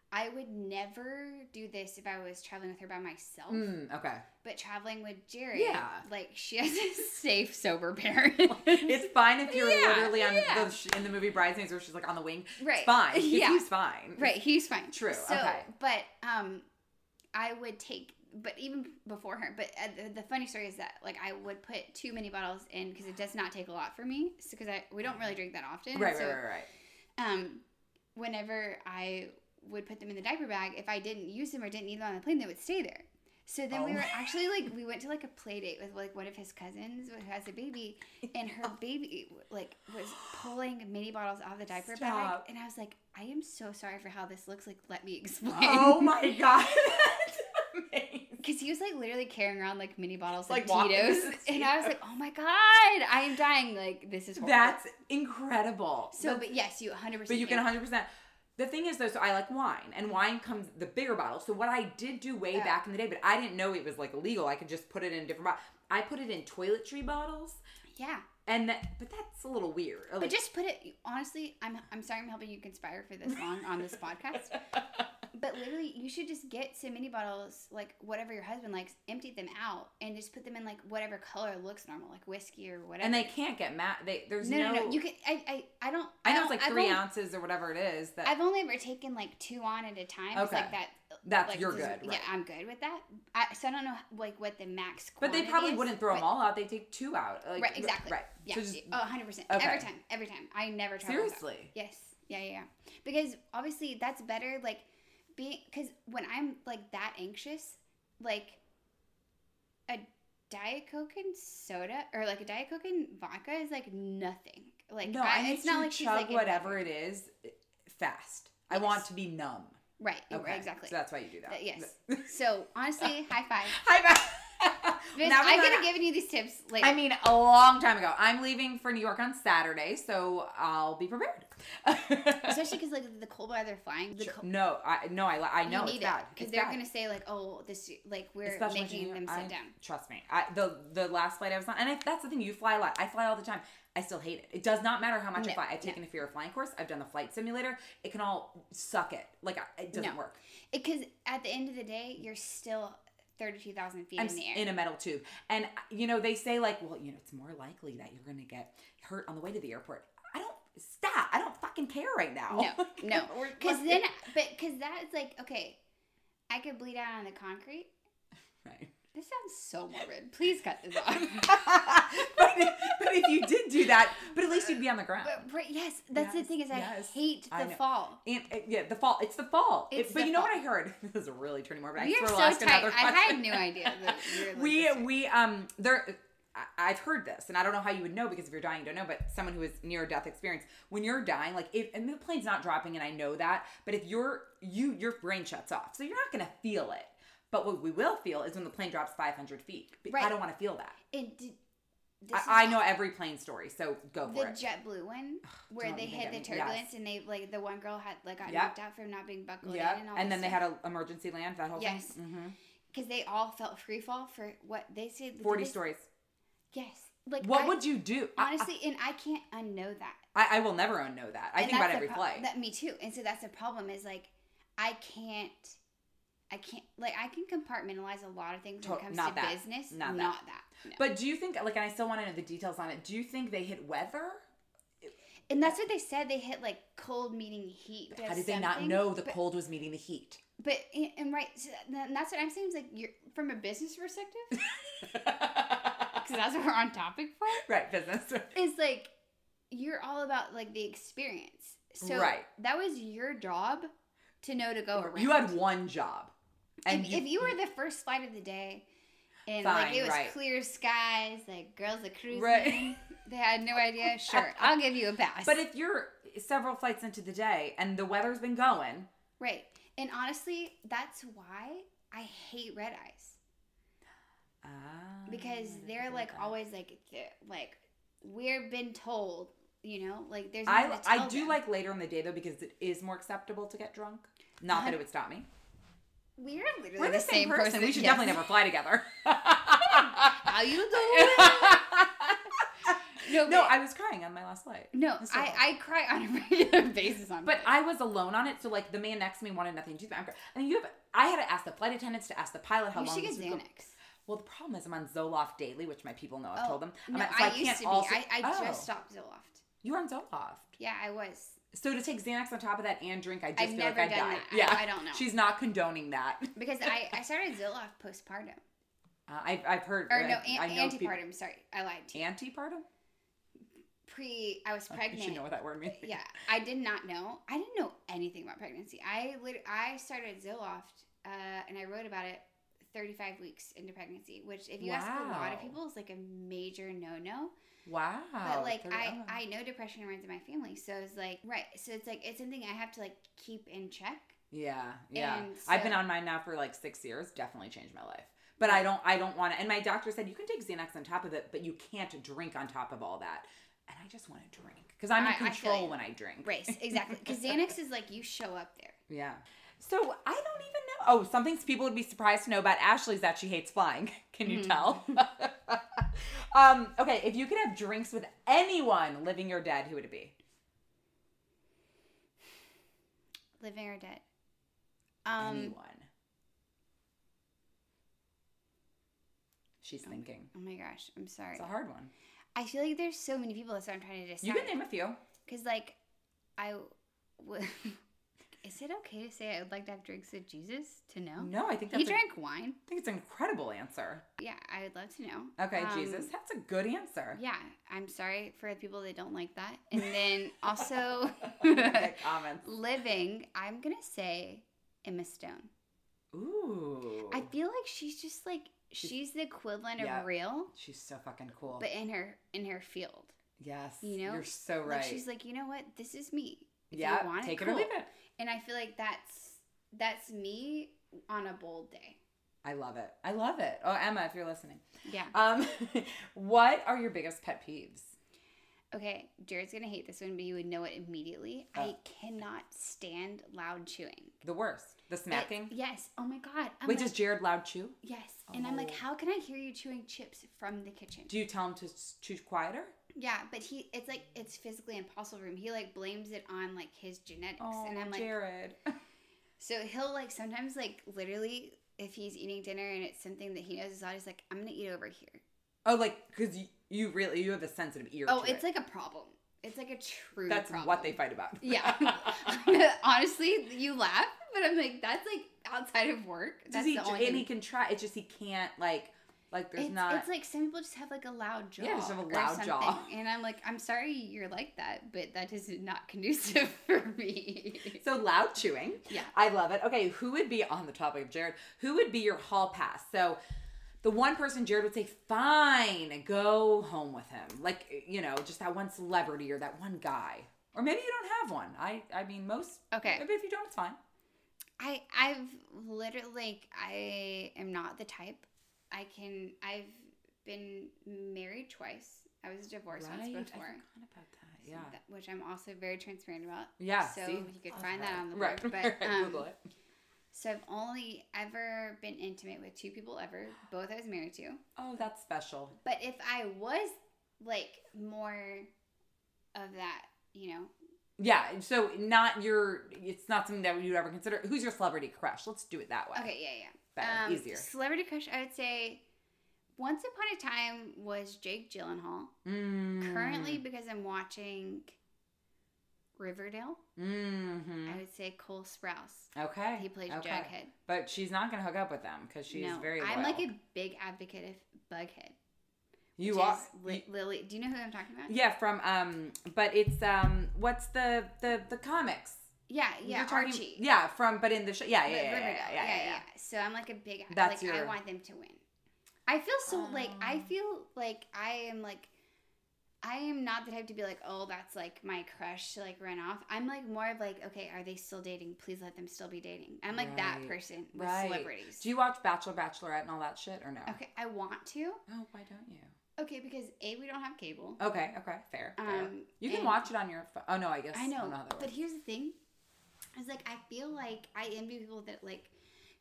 S2: I would never do this if I was traveling with her by myself.
S1: Mm, okay.
S2: But traveling with Jerry,
S1: Yeah.
S2: like she has a [LAUGHS] safe, sober parent.
S1: It's fine if you're [LAUGHS]
S2: Yeah,
S1: literally on
S2: yeah.
S1: the in the movie Bridesmaids where she's like on the wing.
S2: Right.
S1: It's fine.
S2: Yeah.
S1: He's fine.
S2: Right, he's fine.
S1: True,
S2: So,
S1: okay.
S2: but um, I would take, but even before her. But uh, the, the funny story is that like I would put too many bottles in because it does not take a lot for me. Because I we don't really drink that often.
S1: Right,
S2: so,
S1: right, right, right.
S2: Um, whenever I would put them in the diaper bag, if I didn't use them or didn't need them on the plane, they would stay there. So then we
S1: Oh
S2: were [LAUGHS] actually like we went to like a play date with like one of his cousins who has a baby, and her [LAUGHS] baby like was pulling mini bottles out of the diaper bag, and I was like, I am so sorry for how this looks. Like, let me explain.
S1: Oh my [LAUGHS] god.
S2: Because he was like literally carrying around like mini bottles
S1: Like
S2: of Tito's, [LAUGHS] and I was like, oh my god, I am dying. Like this is horrible.
S1: That's incredible.
S2: so.
S1: But-
S2: But yes, you 100. percent
S1: But you can 100%. The thing is, though, so I like wine, and mm-hmm. wine comes the bigger bottle. So what I did do way
S2: Yeah.
S1: back in the day, but I didn't know it was like illegal. I could just put it in different bottles. I put it in toiletry bottles,
S2: Yeah.
S1: and that, but that's a little weird.
S2: But just put it. Honestly, I'm I'm sorry I'm helping you conspire for this long on this [LAUGHS] podcast. But literally, you should just get some mini bottles, like whatever your husband likes, empty them out, and just put them in like whatever color looks normal, like whiskey or whatever.
S1: and they can't get mad. They there's
S2: No,
S1: no.
S2: no, no. You can. I, I, I don't.
S1: I know
S2: don't-
S1: it's like
S2: I've
S1: three
S2: only-
S1: ounces or whatever it is. That
S2: I've only ever taken like two on at a time. It's
S1: Okay.
S2: like that.
S1: That's-
S2: like,
S1: you're good,
S2: Yeah. I'm good with that. I, so I don't know like what the max.
S1: but they probably
S2: is,
S1: wouldn't throw them all out. They take two out. Like,
S2: right, exactly.
S1: Right.
S2: Yeah.
S1: So just,
S2: oh, 100 percent.
S1: Okay.
S2: Every time. Every time. I never without-
S1: seriously.
S2: Yes. Yeah, yeah, yeah. Because obviously that's better. Like being because when I'm like that anxious, like a diet coke and soda or like a diet coke and vodka is like nothing. Like
S1: No,
S2: I,
S1: I,
S2: it's not like
S1: chug
S2: like
S1: whatever it is eh, fast. I want to be numb.
S2: Right.
S1: Okay.
S2: Exactly.
S1: So that's why you do that.
S2: That- yes. [LAUGHS] so honestly, high five.
S1: High bye.
S2: I could have given you these tips later.
S1: I mean, a long time ago. I'm leaving for New York on Saturday, so I'll be prepared. [LAUGHS]
S2: especially because like the cold weather flying. The
S1: Sure.
S2: cold,
S1: no, I no, I I know it's
S2: need
S1: bad
S2: because they're
S1: bad.
S2: gonna say like, oh, this like we're
S1: Especially
S2: making them sit
S1: I-
S2: down.
S1: Trust me. I the the last flight I was on, and I, that's the thing. You fly a lot. I fly all the time. I still hate it. It does not matter how much I
S2: No,
S1: fly. I've
S2: no.
S1: taken a fear of flying course. I've done the flight simulator. It can all suck it. Like it doesn't
S2: No.
S1: work.
S2: Because at the end of the day, you're still thirty-two thousand feet
S1: I'm
S2: in the air.
S1: in a metal tube. And you know, they say like, well, you know, it's more likely that you're gonna get hurt on the way to the airport. I don't stop. I don't fucking care right now.
S2: no, [LAUGHS] no, because then, but because that is like okay, I could bleed out on the concrete. [LAUGHS]
S1: right.
S2: This sounds so morbid. Please cut this off. [LAUGHS]
S1: but, if, but if you did do that, but at least you'd be on the ground.
S2: but, but yes, that's the thing is I
S1: yes.
S2: hate the
S1: know.
S2: fall.
S1: And uh, yeah, the fall. It's the fall. It- but
S2: the
S1: you know
S2: fall.
S1: what I heard? [LAUGHS] This is a really turning morbid. I
S2: You're so tight. I had no idea that you were like [LAUGHS]
S1: we we um there. I- I've heard this, and I don't know how you would know because if you're dying, you don't know. But someone who has near death experience, when you're dying, like if and the plane's not dropping, and I know that, but if you're you, your brain shuts off, so you're not gonna feel it. But what we will feel is when the plane drops 500 feet.
S2: Right.
S1: I don't want to feel that.
S2: And did, this
S1: I, I know every plane story, so go
S2: the
S1: for it.
S2: The JetBlue one where they hit the
S1: me- yes.
S2: turbulence and they like the one girl had like got
S1: Yep.
S2: knocked out for not being buckled
S1: Yeah,
S2: in and all
S1: and then
S2: this
S1: they had an emergency land. That whole
S2: Yes.
S1: thing. Mm-hmm.
S2: because they all felt free fall for what they said.
S1: 40
S2: they-
S1: stories.
S2: Yes, like
S1: What
S2: I-
S1: would you do? I-
S2: honestly? and I can't unknow that.
S1: I, I will never unknow that. I
S2: And
S1: think about every
S2: the pro-
S1: flight.
S2: That me too. And so that's the problem is like I can't. I can't like I can compartmentalize a lot of things when it comes
S1: not
S2: to
S1: that.
S2: business.
S1: Not
S2: Not,
S1: that.
S2: that. No.
S1: But do you think, like, and I still want to know the details on it. Do you think they hit weather?
S2: and that's what they said. They hit like cold meeting heat.
S1: How did they not know the
S2: but,
S1: cold was meeting the heat?
S2: But and and right, so that- and that's what I'm saying. Is like you're from a business perspective, [LAUGHS] because that's what we're on topic for.
S1: right, business. [LAUGHS]
S2: Is like you're all about like the experience. So
S1: Right.
S2: that was your job to know to go around.
S1: You had one job, and
S2: if, if you were the first flight of the day and
S1: Fine,
S2: like it was
S1: right.
S2: clear skies, like girls are cruising,
S1: Right. [LAUGHS]
S2: they had no idea. Sure, I'll give you a pass.
S1: But if you're several flights into the day and the weather's been going,
S2: right, and honestly, that's why I hate red eyes
S1: ah,
S2: because they're like
S1: that.
S2: always like like we've been told, you know, like there's.
S1: I I do
S2: them.
S1: like later in the day though because it is more acceptable to get drunk. Not that it would stop me.
S2: We're literally
S1: We're the, same, person. We should
S2: yes.
S1: definitely never fly together. [LAUGHS]
S2: How you doing? [LAUGHS] No,
S1: no, I was crying on my last flight.
S2: No, I. I cry on a regular [LAUGHS] basis on
S1: But. I was alone on it, so like the man next to me wanted nothing to do. I'm cry- And you have, I had to ask the flight attendants to ask the pilot how
S2: you
S1: long.
S2: should get
S1: this would go-
S2: Xanax.
S1: Well, the problem is I'm on Zoloft daily, which my people know. I've
S2: Oh,
S1: told them. I'm
S2: No,
S1: at- so
S2: I, used
S1: can't
S2: to be.
S1: also-
S2: I, I
S1: Oh.
S2: just stopped Zoloft.
S1: You were on Zoloft.
S2: Yeah, I was.
S1: So to take Xanax on top of that and drink, I just
S2: I've
S1: feel like I died.
S2: that.
S1: Yeah,
S2: I don't know.
S1: She's not condoning that. [LAUGHS]
S2: Because I, I started Zoloft postpartum.
S1: Uh, I've, I've heard.
S2: Or no,
S1: I
S2: an-
S1: know people-
S2: antepartum. Sorry, I lied to you.
S1: Antepartum?
S2: Pre, I was [LAUGHS]
S1: You
S2: pregnant.
S1: should know what that word means.
S2: Yeah, I did not know. I didn't know anything about pregnancy. I lit- I started Zoloft, uh, and I wrote about it 35 weeks into pregnancy, which, if you ask a lot of people, is like a major no no.
S1: Wow.
S2: But like, I
S1: oh.
S2: I know depression runs in my family, so it's like right. So it's like it's something I have to like keep in check.
S1: Yeah, yeah.
S2: And
S1: I've been on mine now for like six years. Definitely changed my life. But I don't. I don't want to. And my doctor said you can take Xanax on top of it, but you can't drink on top of all that. And I just want to drink because I'm in
S2: I- I
S1: control
S2: you.
S1: when I drink.
S2: Race [LAUGHS] exactly because Xanax is like you show up there.
S1: Yeah. So I don't even know. Oh, something people would be surprised to know about Ashley is that she hates flying. [LAUGHS] Can you hmm. tell? [LAUGHS] um, okay, if you could have drinks with anyone, living or dead, who would it be?
S2: Living or dead. Um,
S1: anyone. She's thinking.
S2: Oh my gosh, I'm sorry.
S1: It's a hard one.
S2: I feel like there's so many people. That's what I'm trying to decide.
S1: You can name a few.
S2: Because, like, I. W- [LAUGHS] is it okay to say I would like to have drinks with Jesus? To know?
S1: No, I think
S2: He
S1: that's. a-
S2: drank wine.
S1: I think it's an incredible answer.
S2: Yeah, I would love to know.
S1: Okay,
S2: Um,
S1: Jesus, that's a good answer.
S2: Yeah, I'm sorry for the people that don't like that. And then [LAUGHS] also, [LAUGHS]
S1: Comments.
S2: living, I'm going to say Emma Stone.
S1: Ooh.
S2: I feel like she's just like, she's the equivalent
S1: Yeah.
S2: of real,
S1: She's so fucking cool.
S2: but in her in her field.
S1: yes.
S2: You know?
S1: You're so right.
S2: Like she's like, you know what? This is me. If
S1: yeah,
S2: you want
S1: take it
S2: cool.
S1: or leave it.
S2: And I feel like that's that's me on a bold day.
S1: I love it. I love it. Oh, Emma, if you're listening.
S2: Yeah.
S1: Um, [LAUGHS] what are your biggest pet peeves?
S2: Okay, Jared's gonna hate this one, but you would know it immediately.
S1: Oh.
S2: I cannot stand loud chewing.
S1: The worst. The
S2: It-
S1: smacking.
S2: yes. Oh my god. I'm
S1: Wait,
S2: like,
S1: does Jared loud chew?
S2: yes. And I'm like,
S1: Oh.
S2: how can I hear you chewing chips from the kitchen?
S1: Do you tell him to chew quieter?
S2: Yeah, but he, it's like it's physically impossible for him. He like blames it on like his genetics, and I'm like,
S1: Oh, Jared. [LAUGHS]
S2: so he'll like sometimes like literally if he's eating dinner and it's something that he knows is odd, he's like, I'm gonna eat over here.
S1: oh, like because you, you really you have a sensitive ear.
S2: Oh, it's
S1: it.
S2: like a problem. It's like a true.
S1: that's
S2: problem.
S1: what they fight about. [LAUGHS]
S2: Yeah. [LAUGHS] Honestly, you laugh, but I'm like, that's like outside of work.
S1: Does
S2: That's
S1: he?
S2: the only
S1: And
S2: thing.
S1: he can try. It's just he can't like like there's
S2: it's,
S1: not.
S2: it's like some people just have like a loud jaw.
S1: Yeah, just have a loud jaw.
S2: And I'm like, I'm sorry you're like that, but that is not conducive [LAUGHS] for me.
S1: So loud chewing.
S2: Yeah.
S1: I love it. Okay, who would be on the topic of Jared? Who would be your hall pass? So the one person Jared would say, fine, go home with him. Like, you know, just that one celebrity or that one guy. Or maybe you don't have one. I I mean most
S2: Okay.
S1: Maybe if you don't, it's fine.
S2: I I've literally like I am not the type. I can I've been married twice. I was divorced once
S1: I
S2: before.
S1: forgot about that. Yeah.
S2: that- which I'm also very transparent about.
S1: Yeah.
S2: So
S1: see?
S2: you could find that on the
S1: Right.
S2: But [LAUGHS]
S1: right,
S2: um,
S1: Google it.
S2: so I've only ever been intimate with two people ever. Both I was married to.
S1: Oh, that's special.
S2: But if I was like more of that, you know,
S1: Yeah. So not your. It's not something that you'd ever consider. Who's your celebrity crush? Let's do it that way.
S2: okay, yeah, yeah.
S1: Better, easier.
S2: Celebrity crush, I would say, once upon a time was Jake Gyllenhaal.
S1: Mm.
S2: Currently, because I'm watching Riverdale,
S1: Mm-hmm.
S2: I would say Cole Sprouse.
S1: Okay.
S2: He plays
S1: okay.
S2: Jughead.
S1: But she's not to hook up with them because she's
S2: no,
S1: very.
S2: I'm like a big advocate of Bughead.
S1: You are.
S2: Li- Lily. Do you know who I'm talking about?
S1: yeah, from um, but it's um, what's the the the comics?
S2: Yeah, yeah.
S1: You're talking-
S2: Archie.
S1: Yeah, from but in the show. Yeah, yeah, yeah, yeah,
S2: Riverdale.
S1: yeah, yeah, yeah.
S2: So I'm like a big.
S1: That's
S2: like I want them to win. I feel so like I
S1: Oh.
S2: feel like I am like. I am not the type to be like, oh, that's like my crush to like run off. I'm like more of like, okay, are they still dating? Please let them still be dating. I'm like that person with
S1: Right.
S2: celebrities.
S1: Do you watch Bachelor, Bachelorette, and all that shit, or no?
S2: Okay, I want to.
S1: Oh, why don't you?
S2: Okay, because a we don't have cable.
S1: Okay, okay, fair. fair.
S2: Um,
S1: you can watch it on your phone. Oh no, I guess
S2: I know,
S1: that
S2: but here's the thing: is like I feel like I envy people that like.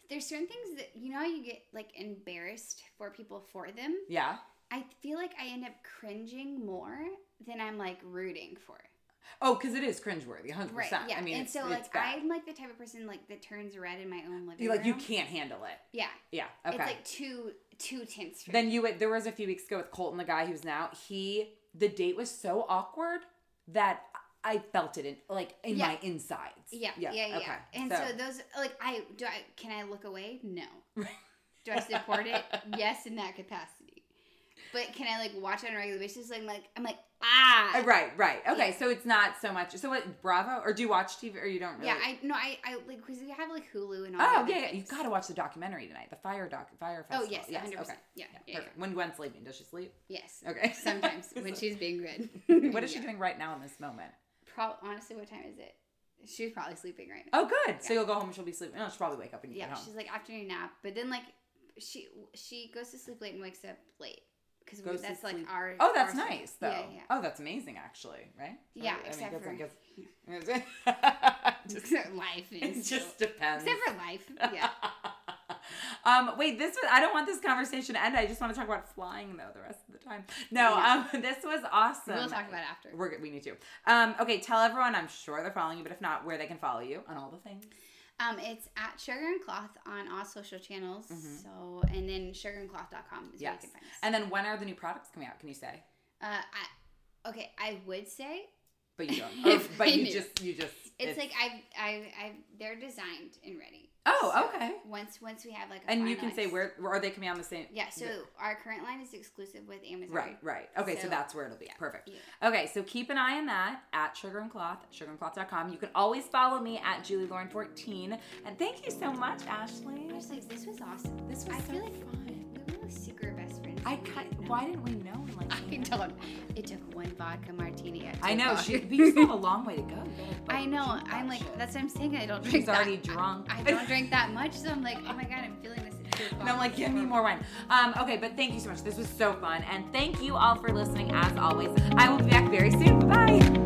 S2: There's certain things that you know you get like embarrassed for people for them.
S1: yeah.
S2: I feel like I end up cringing more than I'm like rooting for.
S1: Oh, because it is cringeworthy, hundred
S2: Right.
S1: percent.
S2: Yeah.
S1: I mean,
S2: and so like. I'm like the type of person like that turns red in my own living
S1: you like you can't handle it.
S2: Yeah.
S1: Yeah. Okay.
S2: It's like too too tense for
S1: then
S2: me.
S1: you there was a few weeks ago with Colton, the guy who's now he the date was so awkward that I felt it in like in
S2: Yeah.
S1: my insides.
S2: Yeah, yeah, yeah.
S1: Okay.
S2: And so. those like I do I can I look away? No. [LAUGHS] do I support it? Yes, in that capacity. But can I like watch it on a regular basis? Like, I'm like I'm like ah.
S1: Uh, right, right. Okay,
S2: Yeah.
S1: so it's not so much. So what? Bravo, or do you watch TV, or you don't really?
S2: Yeah, I no, I I like because we have like Hulu and all.
S1: Oh yeah, yeah. you got to watch the documentary tonight, the Fyre doc, Fyre festival.
S2: Oh
S1: Festival.
S2: yes, 100%.
S1: okay.
S2: Yeah, yeah,
S1: perfect. When Gwen's sleeping, does she sleep?
S2: Yes.
S1: Okay.
S2: Sometimes when [LAUGHS] she's being good.
S1: what is she [LAUGHS] doing right now in this moment?
S2: Pro- honestly, what time is it? She's probably sleeping right now.
S1: Oh, good. So you'll go home and she'll be sleeping. No, she'll probably wake up when you
S2: yeah,
S1: get home.
S2: she's like afternoon nap, but then like she she goes to sleep late and wakes up late because that's like
S1: sleep.
S2: our.
S1: Oh, that's
S2: our
S1: nice though.
S2: Yeah, yeah.
S1: Oh, that's amazing actually, right?
S2: Yeah,
S1: I
S2: except
S1: guess-
S2: for-
S1: I guess- [LAUGHS] [LAUGHS] just, [LAUGHS]
S2: life.
S1: it
S2: And
S1: just depends.
S2: Except for life. Yeah.
S1: um, wait, this was, I don't want this conversation to end. I just want to talk about flying though the rest time. No,
S2: Yeah.
S1: um, [LAUGHS] this was awesome.
S2: We'll talk about it after.
S1: We're good. We need to. Um, okay, tell everyone. I'm sure they're following you, but if not, where they can follow you on all the things.
S2: Um, it's at Sugar and Cloth on all social channels. So, and then sugarandcloth.com is where you
S1: Mm-hmm.
S2: Can find us.
S1: And then when are the new products coming out? Can you say?
S2: uh, I, okay, I would say
S1: But you don't. [LAUGHS] Or- but you just you just.
S2: it's, like I've, I've, I've, they're designed and ready.
S1: Oh,
S2: So
S1: okay.
S2: Once, once we have like, a
S1: And you can say where, where are they coming on the same?
S2: Yeah. So our current line is exclusive with Amazon.
S1: Right, right. Okay, so,
S2: So-
S1: that's where it'll be. Perfect.
S2: Yeah.
S1: Okay, so keep an eye on that at Sugar and Cloth, sugarandcloth.com. You can always follow me at Julie Lauren 14. And thank you so much, Ashley.
S2: Like, this was awesome.
S1: This was
S2: I
S1: so
S2: feel like
S1: fun.
S2: we were like secret best friends.
S1: I cut, why didn't we know? [LAUGHS]
S2: I don't. It took one vodka martini.
S1: I know
S2: two
S1: she. you still have a [LAUGHS] long way to go. You gotta, like,
S2: I know. I'm like,
S1: shit.
S2: that's what I'm saying. I don't drink.
S1: She's
S2: drink.
S1: already drunk.
S2: I, I don't drink that much, so I'm like, oh my god, I'm feeling this.
S1: And. I'm like, give me more wine. Um, okay, but thank you so much. This was so fun. And thank you all for listening as always. I will be back very soon. Bye.